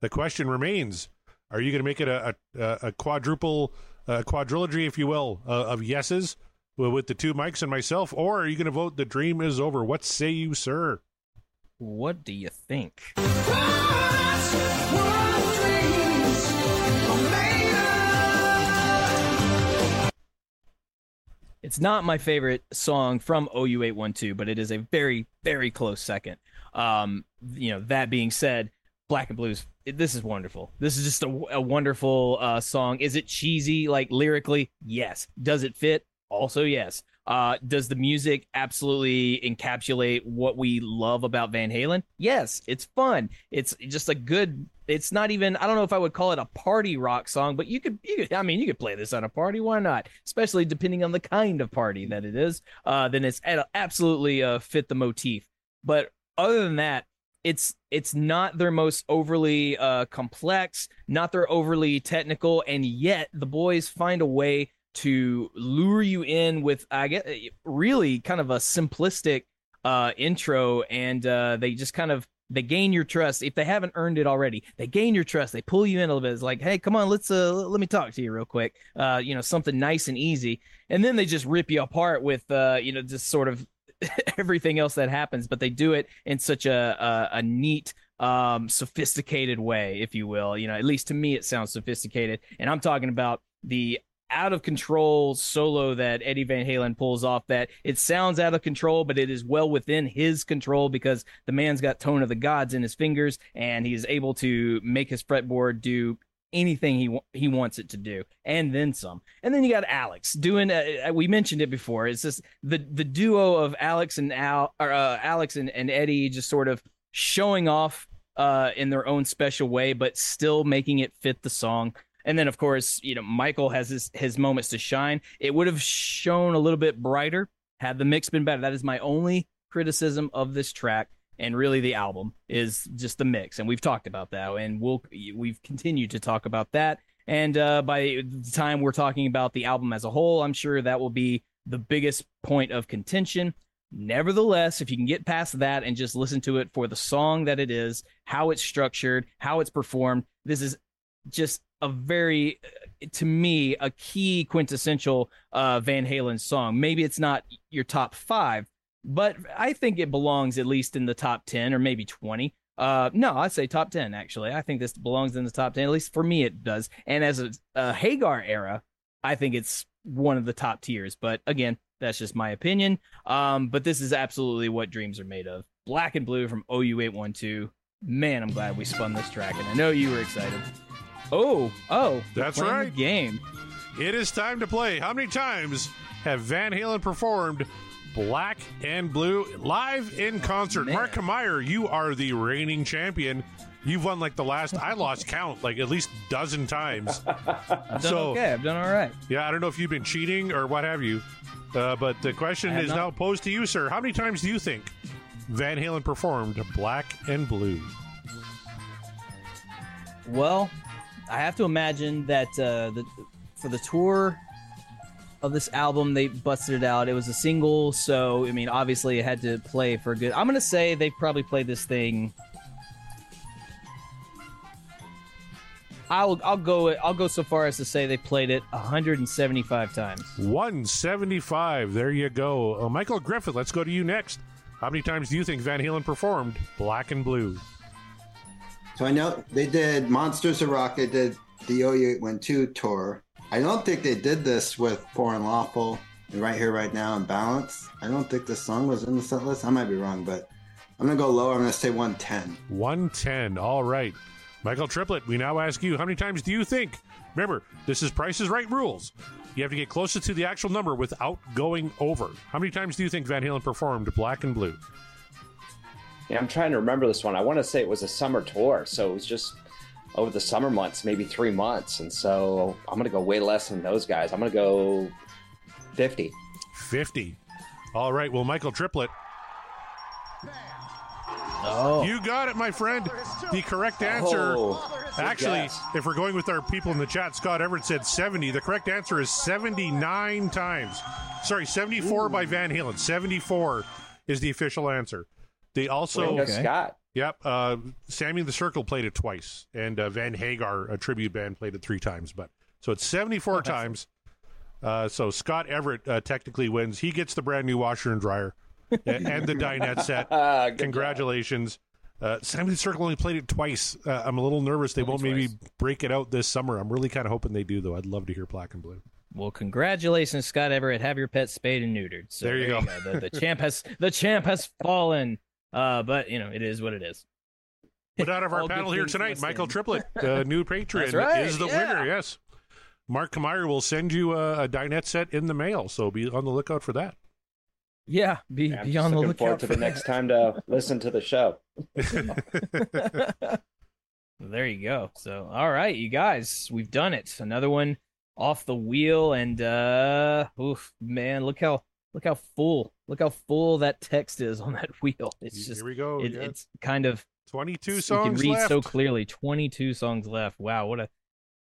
the question remains: Are you going to make it a, a, a quadruple, a quadrilogy, if you will, uh, of yeses with, with the two mics and myself, or are you going to vote the dream is over? What say you, sir? What do you think? It's not my favorite song from OU812, but it is a very, very close second. Um, you know, that being said, Black and Blues, it- this is wonderful. This is just a, a wonderful uh, song. Is it cheesy, like lyrically? Yes. Does it fit? Also, yes. Uh, does the music absolutely encapsulate what we love about Van Halen? Yes, it's fun. It's just a good. It's not even. I don't know if I would call it a party rock song, but you could. You could. I mean, you could play this on a party. Why not? Especially depending on the kind of party that it is. Uh, then it's absolutely uh fit the motif. But other than that, it's it's not their most overly uh complex, not their overly technical, and yet the boys find a way to lure you in with I get really kind of a simplistic uh intro and uh they just kind of they gain your trust. If they haven't earned it already they gain your trust. They pull you in a little bit. It's like hey come on let's uh let me talk to you real quick. Uh you know something nice and easy. And then they just rip you apart with uh you know just sort of [laughs] everything else that happens but they do it in such a a, a neat um sophisticated way if you will. You know at least to me it sounds sophisticated. And i'm talking about the out of control solo that Eddie Van Halen pulls off that it sounds out of control, but it is well within his control because the man's got tone of the gods in his fingers and he's able to make his fretboard do anything he he wants it to do and then some. And then you got Alex doing uh, we mentioned it before. It's just the the duo of Alex and Al or uh, Alex and, and Eddie just sort of showing off uh in their own special way but still making it fit the song. And then, of course, you know, Michael has his, his moments to shine. It would have shown a little bit brighter had the mix been better. That is my only criticism of this track and really the album is just the mix. And we've talked about that and we'll, we've continued to talk about that. And uh, by the time we're talking about the album as a whole, I'm sure that will be the biggest point of contention. Nevertheless, if you can get past that and just listen to it for the song that it is, how it's structured, how it's performed, this is just a very to me a key quintessential uh Van Halen song. Maybe it's not your top 5, but I think it belongs at least in the top 10 or maybe 20. Uh no, I'd say top 10 actually. I think this belongs in the top 10 at least for me it does. And as a, a Hagar era, I think it's one of the top tiers, but again, that's just my opinion. Um but this is absolutely what dreams are made of. Black and Blue from OU812. Man, I'm glad we spun this track and I know you were excited. Oh, oh, That's right. game. It is time to play. How many times have Van Halen performed Black and Blue live in concert? Man. Mark Meyer, you are the reigning champion. You've won like the last, I lost count, like at least dozen times. [laughs] I've done okay. I've done all right. Yeah, I don't know if you've been cheating or what have you. Uh, but the question is not. now posed to you, sir. How many times do you think Van Halen performed Black and Blue? Well, I have to imagine that uh, the for the tour of this album, they busted it out. It was a single, so I mean, obviously, it had to play for a good. I'm gonna say they probably played this thing. I'll I'll go I'll go so far as to say they played it 175 times. 175. There you go. Uh, Michael Griffith, let's go to you next. How many times do you think Van Halen performed Black and Blue? So I know they did Monsters of Rock. They did the OU812 tour. I don't think they did this with For Unlawful and Right Here, Right Now and Balance. I don't think this song was in the set list. I might be wrong, but I'm going to go lower. I'm going to say 110. 110. All right. Michael Tripplet, we now ask you, how many times do you think? Remember, this is Price is Right rules. You have to get closest to the actual number without going over. How many times do you think Van Halen performed Black and Blue? Yeah, I'm trying to remember this one. I want to say it was a summer tour, so it was just over the summer months, maybe three months. And so I'm going to go way less than those guys. I'm going to go 50. 50. All right. Well, Michael Tripplet. Oh. You got it, my friend. The correct oh. answer. Oh, actually, guess. if we're going with our people in the chat, Scott Everett said 70. The correct answer is 79 times. Sorry, 74 by Van Halen. 74 is the official answer. They also. Way to go, Scott. Yep. Uh, Sammy the Circle played it twice, and uh, Van Hagar, a tribute band, played it three times. But so it's 74 times. Uh, so Scott Everett uh, technically wins. He gets the brand new washer and dryer [laughs] and the dinette set. [laughs] Ah, good Congratulations. Uh, Sammy the Circle only played it twice. Uh, I'm a little nervous they won't maybe break it out this summer. I'm really kind of hoping they do, though. I'd love to hear Black and Blue. Well, congratulations, Scott Everett. Have your pet spayed and neutered. So There you go. The, the champ has the champ has fallen. Uh, but you know it is what it is. But out of our All panel here tonight, must Michael end. Tripplet, [laughs] the new patron, right, is the yeah. winner. Yes. Mark Meyer will send you a, a dinette set in the mail, so be on the lookout for that. Yeah, be I'm be on the looking lookout forward to for the next time to [laughs] listen to the show. [laughs] There you go. So, all right, you guys, we've done it. Another one off the wheel, and uh, oof, man, look how look how full, look how full that text is on that [laughs] wheel. It's Here just we go, It, yeah. It's kind of 22 songs you can read left. so clearly. Twenty-two songs left. Wow, what a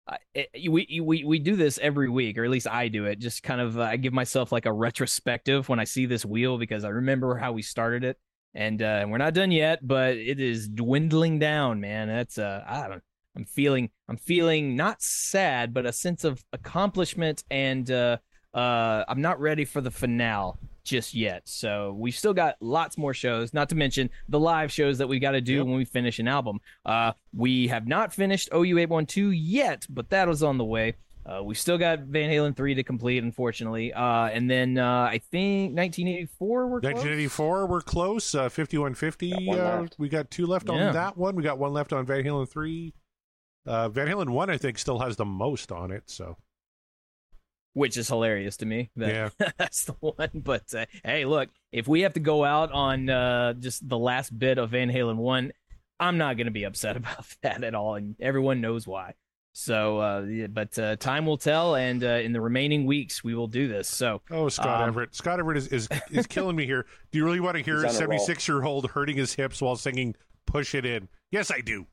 I, it, we we we do this every week, or at least I do it. Just kind of, uh, I give myself like a retrospective when I see this wheel because I remember how we started it, and uh, we're not done yet, but it is dwindling down, man. That's uh, I don't. I'm feeling, I'm feeling not sad, but a sense of accomplishment, and uh, uh, I'm not ready for the finale just yet. So we've still got lots more shows, not to mention the live shows that we got to do when we finish an album. Uh, we have not finished OU812 yet, but that was on the way. Uh, we still got Van Halen 3 to complete, unfortunately. Uh, and then uh, I think 1984 we're close? 1984, we're close. Uh, 5150, Got uh, we got two left Yeah. on that one. We got one left on Van Halen 3. Uh, Van Halen 1, I think, still has the most on it. So, which is hilarious to me. That, Yeah. [laughs] that's the one. But uh, hey, look, if we have to go out on uh, just the last bit of Van Halen one, I'm not going to be upset [laughs] about that at all, and everyone knows why. So, uh, yeah, but uh, time will tell, and uh, in the remaining weeks, we will do this. So, oh, Scott um, Everett. Scott Everett is, is, is killing me here. Do you really want to hear a on a roll. 76 year old hurting his hips while singing Push It In? Yes, I do.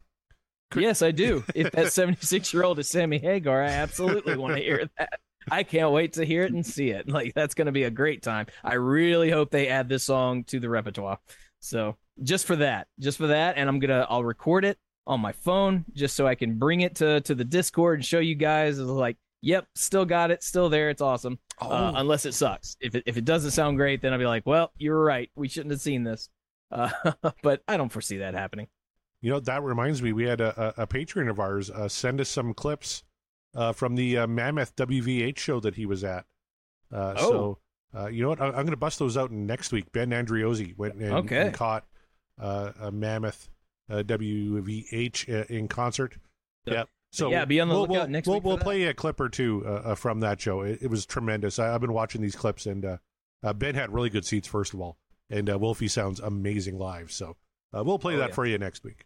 yes, I do. If that [laughs] 76 year old is Sammy Hagar, I absolutely want to hear that. I can't wait to hear it and see it. [laughs] Like that's going to be a great time. I really hope they add this song to the repertoire. So just for that, just for that, and I'm gonna I'll record it on my phone just so I can bring it to to the Discord and show you guys. Like, yep, still got it, still there. It's awesome. Uh, unless it sucks. If it if it doesn't sound great, then I'll be like, well, you were right. We shouldn't have seen this. Uh, [laughs] but I don't foresee that happening. You know, that reminds me, we had a, a, a patron of ours uh, send us some clips uh, from the uh, Mammoth WVH show that he was at. Uh, Oh. So, uh, you know what? I, I'm going to bust those out next week. Ben Andriozzi went and, Okay. and caught uh, a Mammoth uh, WVH uh, in concert. So- Yep. So yeah, be on the we'll, lookout we'll, next we'll, week We'll play a clip or two from that show. It, it was tremendous. I, I've been watching these clips, and uh, uh, Ben had really good seats, first of all, and uh, Wolfie sounds amazing live. So uh, we'll play Oh, that yeah. for you next week.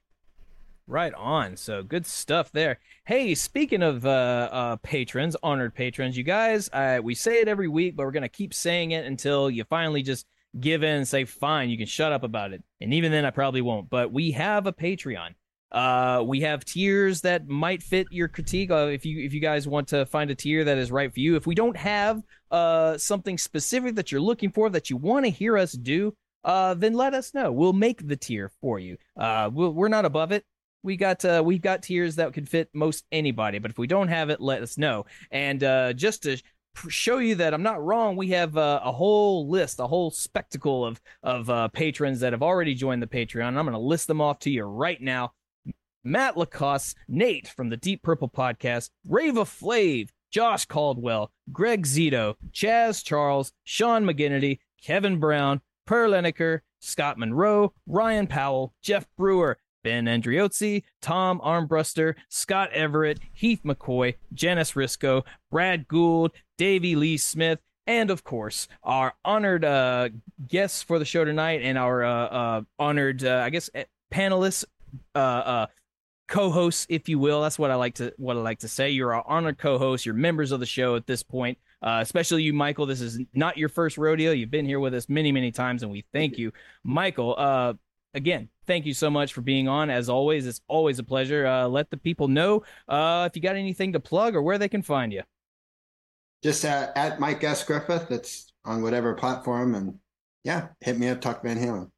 Right on. So good stuff there. Hey, speaking of uh, uh, patrons, honored patrons, you guys, uh, we say it every week, but we're gonna keep saying it until you finally just give in and say, "Fine, you can shut up about it." And even then, I probably won't. But we have a Patreon. Uh, we have tiers that might fit your critique. Uh, if you if you guys want to find a tier that is right for you, if we don't have uh something specific that you're looking for that you want to hear us do, uh, then let us know. We'll make the tier for you. Uh, we'll, we're not above it we got uh, we've got tiers that could fit most anybody but if we don't have it let us know. And uh, just to show you that i'm not wrong we have uh, a whole list a whole spectacle of of uh, patrons that have already joined the patreon i'm going to list them off to you right now. Matt lacoste nate from the deep purple podcast rava flav josh caldwell greg zito chaz charles sean mcginnity kevin brown per Lineker, scott monroe ryan powell jeff brewer Ben Andriozzi, Tom Armbruster, Scott Everett, Heath McCoy, Janice Risco, Brad Gould, Davey Lee Smith, and of course our honored uh, guests for the show tonight and our uh, uh, honored, uh, I guess, eh, panelists, uh, uh, co-hosts, if you will. That's what I like to what I like to say. You're our honored co-hosts. You're members of the show at this point. Uh, especially you, Michael. This is not your first rodeo. You've been here with us many, many times, and we thank you, Michael. Uh, again, thank you so much for being on. As always, it's always a pleasure. Uh, let the people know uh, if you got anything to plug or where they can find you. Just at, at Mike S. Griffith. That's on whatever platform. And yeah, hit me up, Talk Van Halen.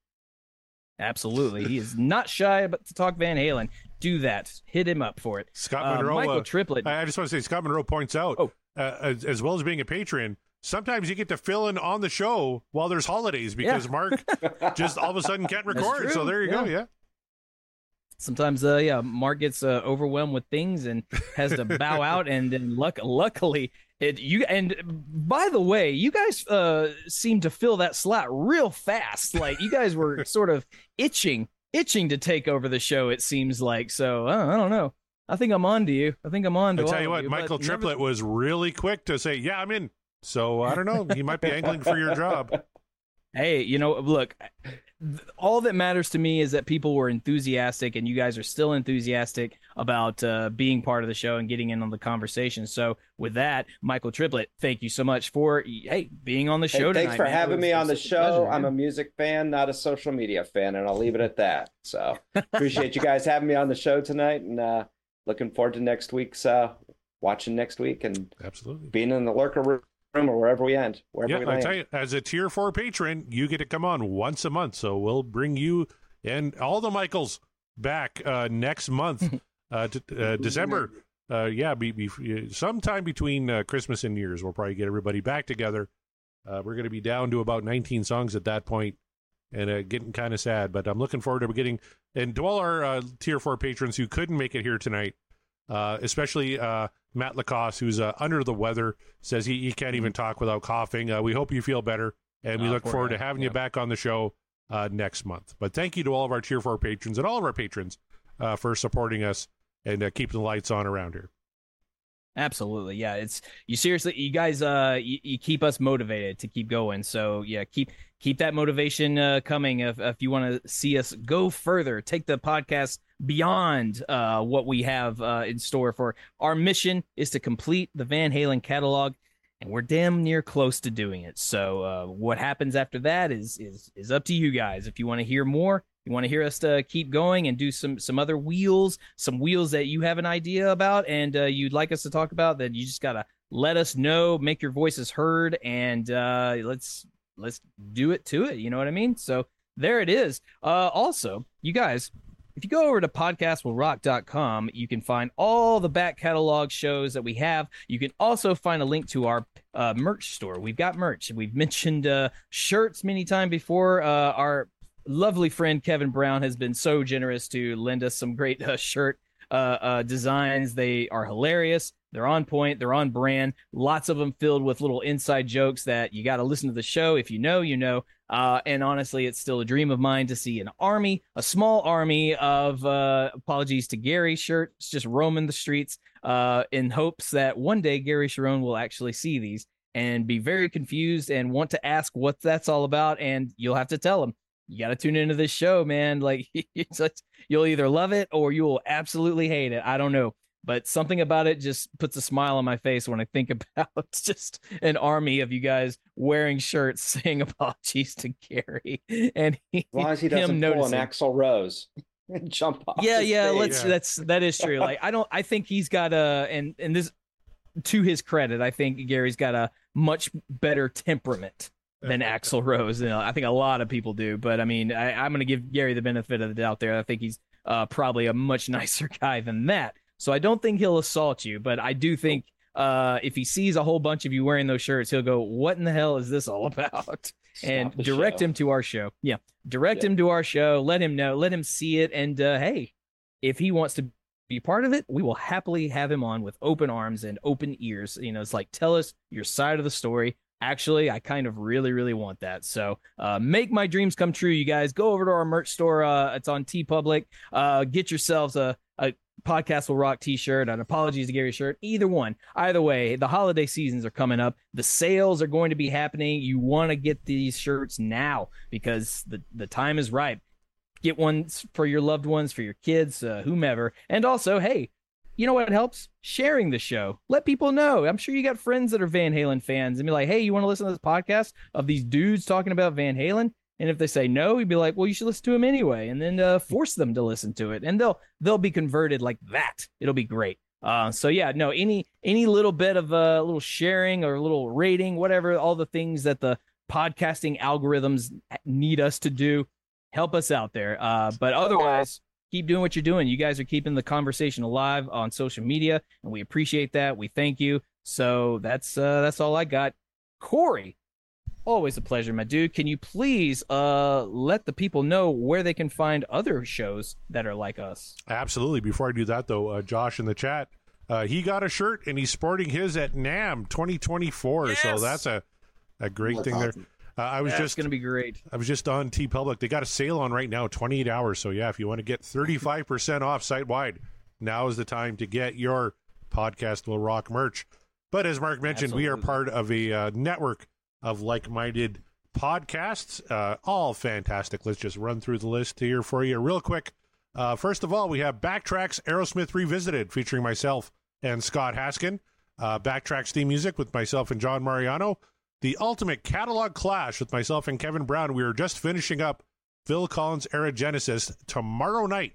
Absolutely. He is not shy about to talk Van Halen. Do that. Hit him up for it. Scott Uh, Monroe. Michael uh, Tripplet. I I just want to say, Scott Monroe points out, Oh. uh, as, as well as being a patron, sometimes you get to fill in on the show while there's holidays because Yeah. Mark [laughs] just all of a sudden can't record. So there you go. Yeah. Yeah. Sometimes, uh, yeah, Mark gets uh, overwhelmed with things and has to bow [laughs] out. And then, luck- luckily, it you. And by the way, you guys uh seem to fill that slot real fast. Like you guys were [laughs] sort of itching, itching to take over the show. It seems like. So uh, I don't know. I think I'm on to you. I think I'm on to I tell you of what, you, Michael Tripplet was really quick to say, "Yeah, I'm in." So I don't know. He might be angling for your job. [laughs] Hey, you know, look, all that matters to me is that people were enthusiastic and you guys are still enthusiastic about uh, being part of the show and getting in on the conversation. So, with that, Michael Tripplet, thank you so much for hey being on the Hey, show thanks tonight. for man. Having me on the was such a show. pleasure, I'm a music fan, not a social media fan, and I'll leave it at that. So appreciate you [laughs] guys having me on the show tonight, and uh, looking forward to next week's uh, watching next week and absolutely being in the lurker room or wherever we end, wherever Yeah, we I tell you, as a tier four patron, you get to come on once a month. So we'll bring you and all the Michaels back uh, next month, [laughs] uh, to, uh, December. Uh, yeah, be, be, sometime between uh, Christmas and New Year's, we'll probably get everybody back together. Uh, we're going to be down to about 19 songs at that point, and uh, getting kind of sad. But I'm looking forward to getting and to all our uh, tier four patrons who couldn't make it here tonight, uh, especially uh, Matt Lacoste, who's uh, under the weather, says he, he can't even talk without coughing. Uh, we hope you feel better, and we Oh, look forward to having you back on the show uh, next month. But thank you to all of our tier four patrons and all of our patrons uh, for supporting us and uh, keeping the lights on around here. Absolutely. Yeah. It's you seriously, you guys, uh, you, you keep us motivated to keep going. So yeah, keep, keep that motivation, uh, coming. If, if you want to see us go further, take the podcast beyond, uh, what we have, uh, in store for our mission is to complete the Van Halen catalog and we're damn near close to doing it. So, uh, what happens after that is, is, is up to you guys. If you want to hear more, you want to hear us to keep going and do some some other wheels, some wheels that you have an idea about and uh, you'd like us to talk about, then you just gotta let us know, make your voices heard, and uh, let's let's do it to it. You know what I mean? So there it is. Uh, also, you guys, if you go over to podcastwillrock.com, you can find all the back catalog shows that we have. You can also find a link to our uh, merch store. We've got merch. We've mentioned uh, shirts many times before. Uh, our lovely friend Kevin Brown has been so generous to lend us some great uh, shirt uh, uh, designs. They are hilarious. They're on point. They're on brand. Lots of them filled with little inside jokes that you got to listen to the show. If you know, you know. Uh, and honestly, it's still a dream of mine to see an army, a small army of uh, apologies to Gary shirts just roaming the streets uh, in hopes that one day Gary Cherone will actually see these and be very confused and want to ask what that's all about. And you'll have to tell him you got to tune into this show, man. Like [laughs] it's- you'll either love it or you will absolutely hate it. I don't know, but something about it just puts a smile on my face when I think [laughs] about just an army of you guys wearing shirts saying [laughs] apologies to Gary and he, As long as he doesn't pull an noticing. Axl Rose [laughs] and jump off. Yeah, the yeah, stage. let's that's that is true. Like I don't I think he's got a and and this to his credit, I think Gary's got a much better temperament than Axl Rose. You know, I think a lot of people do, but I mean, I, I'm going to give Gary the benefit of the doubt there. I think he's uh, probably a much nicer guy than that. So I don't think he'll assault you, but I do think uh, if he sees a whole bunch of you wearing those shirts, he'll go, "What in the hell is this all [laughs] about?" and direct show. him to our show. Yeah, direct Yeah. him to our show. Let him know. Let him see it. And uh, hey, if he wants to be part of it, we will happily have him on with open arms and open ears. You know, it's like tell us your side of the story. Actually, I kind of really, really want that. So uh, make my dreams come true, you guys. Go over to our merch store. Uh, it's on TeePublic. Uh, get yourselves a, a podcast will rock t-shirt an apologies to gary shirt either one. Either way the holiday seasons are coming up. The sales are going to be happening. You want to get these shirts now because the the time is ripe. Get ones for your loved ones for your kids uh, whomever. And also hey you know what helps? Sharing the show. Let people know. I'm sure you got friends that are van halen fans and be like hey you want to listen to this podcast of these dudes talking about van halen and if they say no, you'd be like, "Well, you should listen to him anyway," and then uh, force them to listen to it, and they'll they'll be converted like that. It'll be great. Uh, so yeah, no, any any little bit of a uh, little sharing or a little rating, whatever, all the things that the podcasting algorithms need us to do, help us out there. Uh, but otherwise, keep doing what you're doing. You guys are keeping the conversation alive on social media, and we appreciate that. We thank you. So that's uh, that's all I got. Corey, always a pleasure, my dude. Can you please uh let the people know where they can find other shows that are like us? Absolutely. Before I do that, though, uh, Josh in the chat, uh, he got a shirt and he's sporting his at NAMM 2024. So that's a a great That's thing there. Uh, I was That's just gonna be great. I was just on TeePublic. They got a sale on right now, 28 hours. So yeah, if you want to get 35% off site wide, now is the time to get your podcast will rock merch. But as Mark mentioned, we are part of a uh, network of like-minded podcasts, uh, all fantastic. Let's just run through the list here for you real quick. Uh, first of all, we have Backtracks Aerosmith Revisited, featuring myself and Scott Haskin. Uh, Backtracks theme music with myself and John Mariano. The Ultimate Catalog Clash with myself and Kevin Brown. We are just finishing up Phil Collins Era Genesis tomorrow night.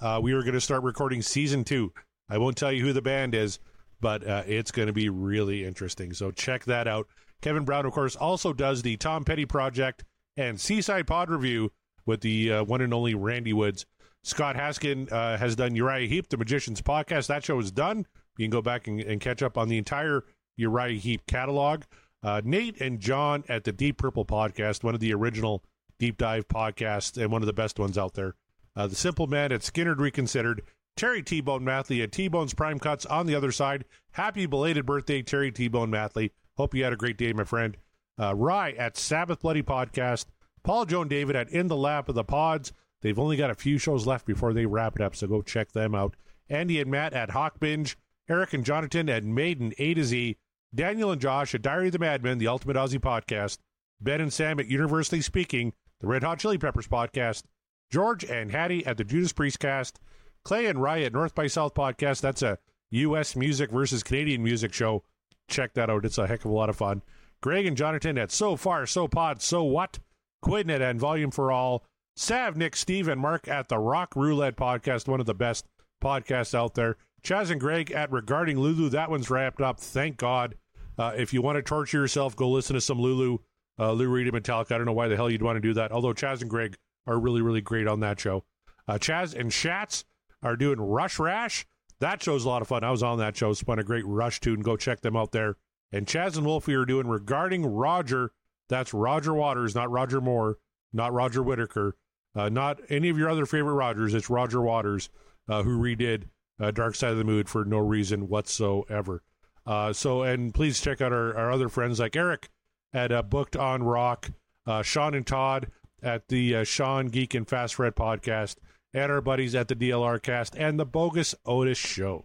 Uh, we are going to start recording season two. I won't tell you who the band is, but uh, it's going to be really interesting. So check that out. Kevin Brown, of course, also does the Tom Petty Project and Seaside Pod Review with the uh, one and only Randy Woods. Scott Haskin uh, has done Uriah Heep, the Magician's Podcast. That show is done. You can go back and, and catch up on the entire Uriah Heep catalog. Uh, Nate and John at the Deep Purple Podcast, one of the original deep dive podcasts and one of the best ones out there. Uh, the Simple Man at Skynyrd Reconsidered. Terry T Bone Mathley at T Bone's Prime Cuts on the other side. Happy belated birthday, Terry T Bone Mathley. Hope you had a great day, my friend. Uh, Rye at Sabbath Bloody Podcast. Paul Joan David at In the Lap of the Pods. They've only got a few shows left before they wrap it up, so go check them out. Andy and Matt at Hawk Binge. Eric and Jonathan at Maiden A to Z. Daniel and Josh at Diary of the Madman, the Ultimate Aussie Podcast. Ben and Sam at Universally Speaking, the Red Hot Chili Peppers Podcast. George and Hattie at the Judas Priest Cast. Clay and Rye at North by South Podcast. That's a U.S. music versus Canadian music show. Check that out. It's a heck of a lot of fun. Greg and Jonathan at So Far, So Pod, So What? Quidnet and Volume for All. Sav, Nick, Steve, and Mark at the Rock Roulette Podcast, one of the best podcasts out there. Chaz and Greg at Regarding Lulu. That one's wrapped up. Thank God. Uh, if you want to torture yourself, go listen to some Lulu, uh, Lou Reed and Metallica. I don't know why the hell you'd want to do that. Although Chaz and Greg are really, really great on that show. Uh, Chaz and Shats are doing Rush Rash. That show's a lot of fun. I was on that show. Spun a great Rush tune. Go check them out there. And Chaz and Wolfie are doing Regarding Roger. That's Roger Waters, not Roger Moore, not Roger Whittaker, uh, not any of your other favorite Rogers. It's Roger Waters uh, who redid uh, Dark Side of the Moon for no reason whatsoever. Uh, so, and please check out our, our other friends like Eric at uh, Booked on Rock, uh, Sean and Todd at the Sean Geek and Fast Fred podcast, and our buddies at the DLR cast and the Bogus Otis Show.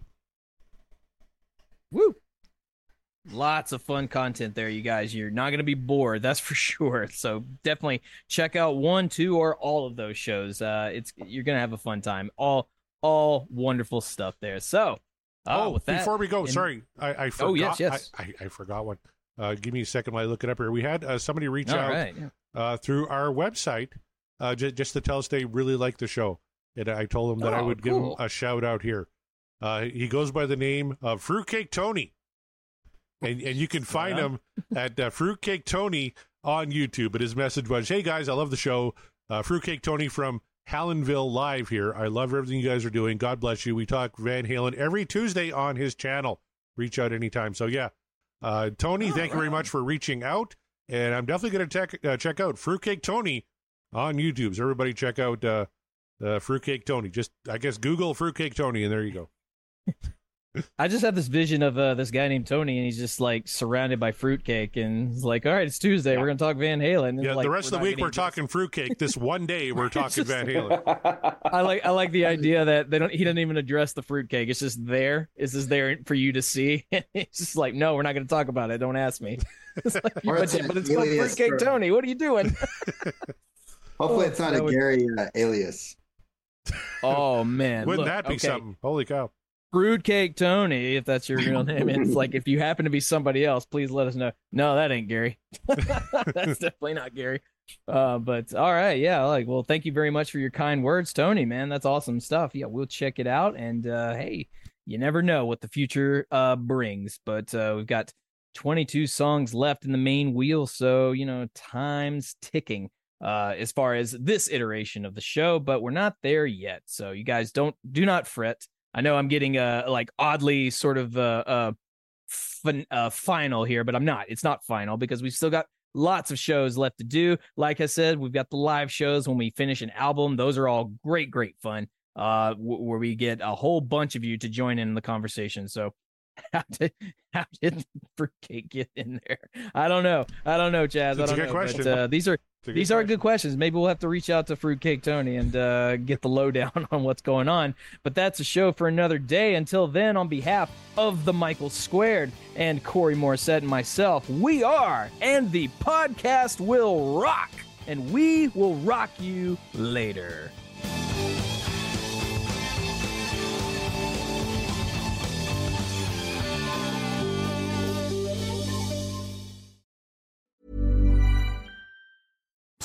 Woo! Lots of fun content there, you guys. You're not going to be bored, that's for [laughs] sure. So definitely check out one, two, or all of those shows. Uh, it's you're going to have a fun time. All all wonderful stuff there. So, uh, oh, with that, before we go, and- sorry, I, I forgot. Oh, yes, yes. I, I, I forgot one. Uh, give me a second while I look it up here. We had uh, somebody reach All out right, yeah. uh, through our website uh, j- just to tell us they really like the show. And I told him that I Oh, would give him a shout out here. Uh, he goes by the name of Fruitcake Tony. And, and you can find Yeah. him at uh, Fruitcake Tony on YouTube. But his message was, Hey guys, I love the show. Uh, Fruitcake Tony from Hallenville Live here. I love everything you guys are doing. God bless you. We talk Van Halen every Tuesday on his channel. Reach out anytime. So, yeah. Uh, Tony, thank you very much for reaching out. And I'm definitely going to check uh, check out Fruitcake Tony on YouTube. So, everybody check out uh, Fruitcake Tony. Just, I guess, Google Fruitcake Tony, and there you go. [laughs] I just have this vision of uh, this guy named Tony, and he's just like surrounded by fruitcake, and he's like, "All right, it's Tuesday. We're gonna talk Van Halen." And, Yeah, like, the rest of the week we're eat talking fruitcake. This [laughs] one day we're talking just- Van [laughs] Halen. I like I like the idea that they don't he doesn't even address the fruitcake. It's just there. It's just there for you to see. It's just like, no, we're not going to talk about it. Don't ask me. It's like, Or but, it's but it's called fruitcake for- Tony. What are you doing? Hopefully, it's not a would- Gary uh, alias. Oh man, Wouldn't Look, that be okay. something? Holy cow! Fruitcake Tony, if that's your real [laughs] name. It's like if you happen to be somebody else, please let us know. No, that ain't Gary. [laughs] that's definitely not Gary. Uh, but all right, yeah, like well, thank you very much for your kind words, Tony. Man, that's awesome stuff. Yeah, we'll check it out. And uh, hey, you never know what the future uh brings. But uh, we've got 22 songs left in the main wheel, so you know time's ticking uh as far as this iteration of the show but we're not there yet so you guys don't do not fret i know i'm getting uh like oddly sort of uh uh, fin- uh final here but i'm not it's not final because we've still got lots of shows left to do like i said we've got the live shows when we finish an album those are all great great fun uh where we get a whole bunch of you to join in the conversation so [laughs] how did how did fruitcake get in there? I don't know. I don't know, Chaz. I don't good know. question. But, uh, these are a good these are good questions. Maybe we'll have to reach out to Fruitcake Tony and uh, get the lowdown [laughs] on what's going on. But that's a show for another day. Until then, on behalf of the Michael Squared and Corey Morissette and myself, we are, and the podcast will rock, and we will rock you later.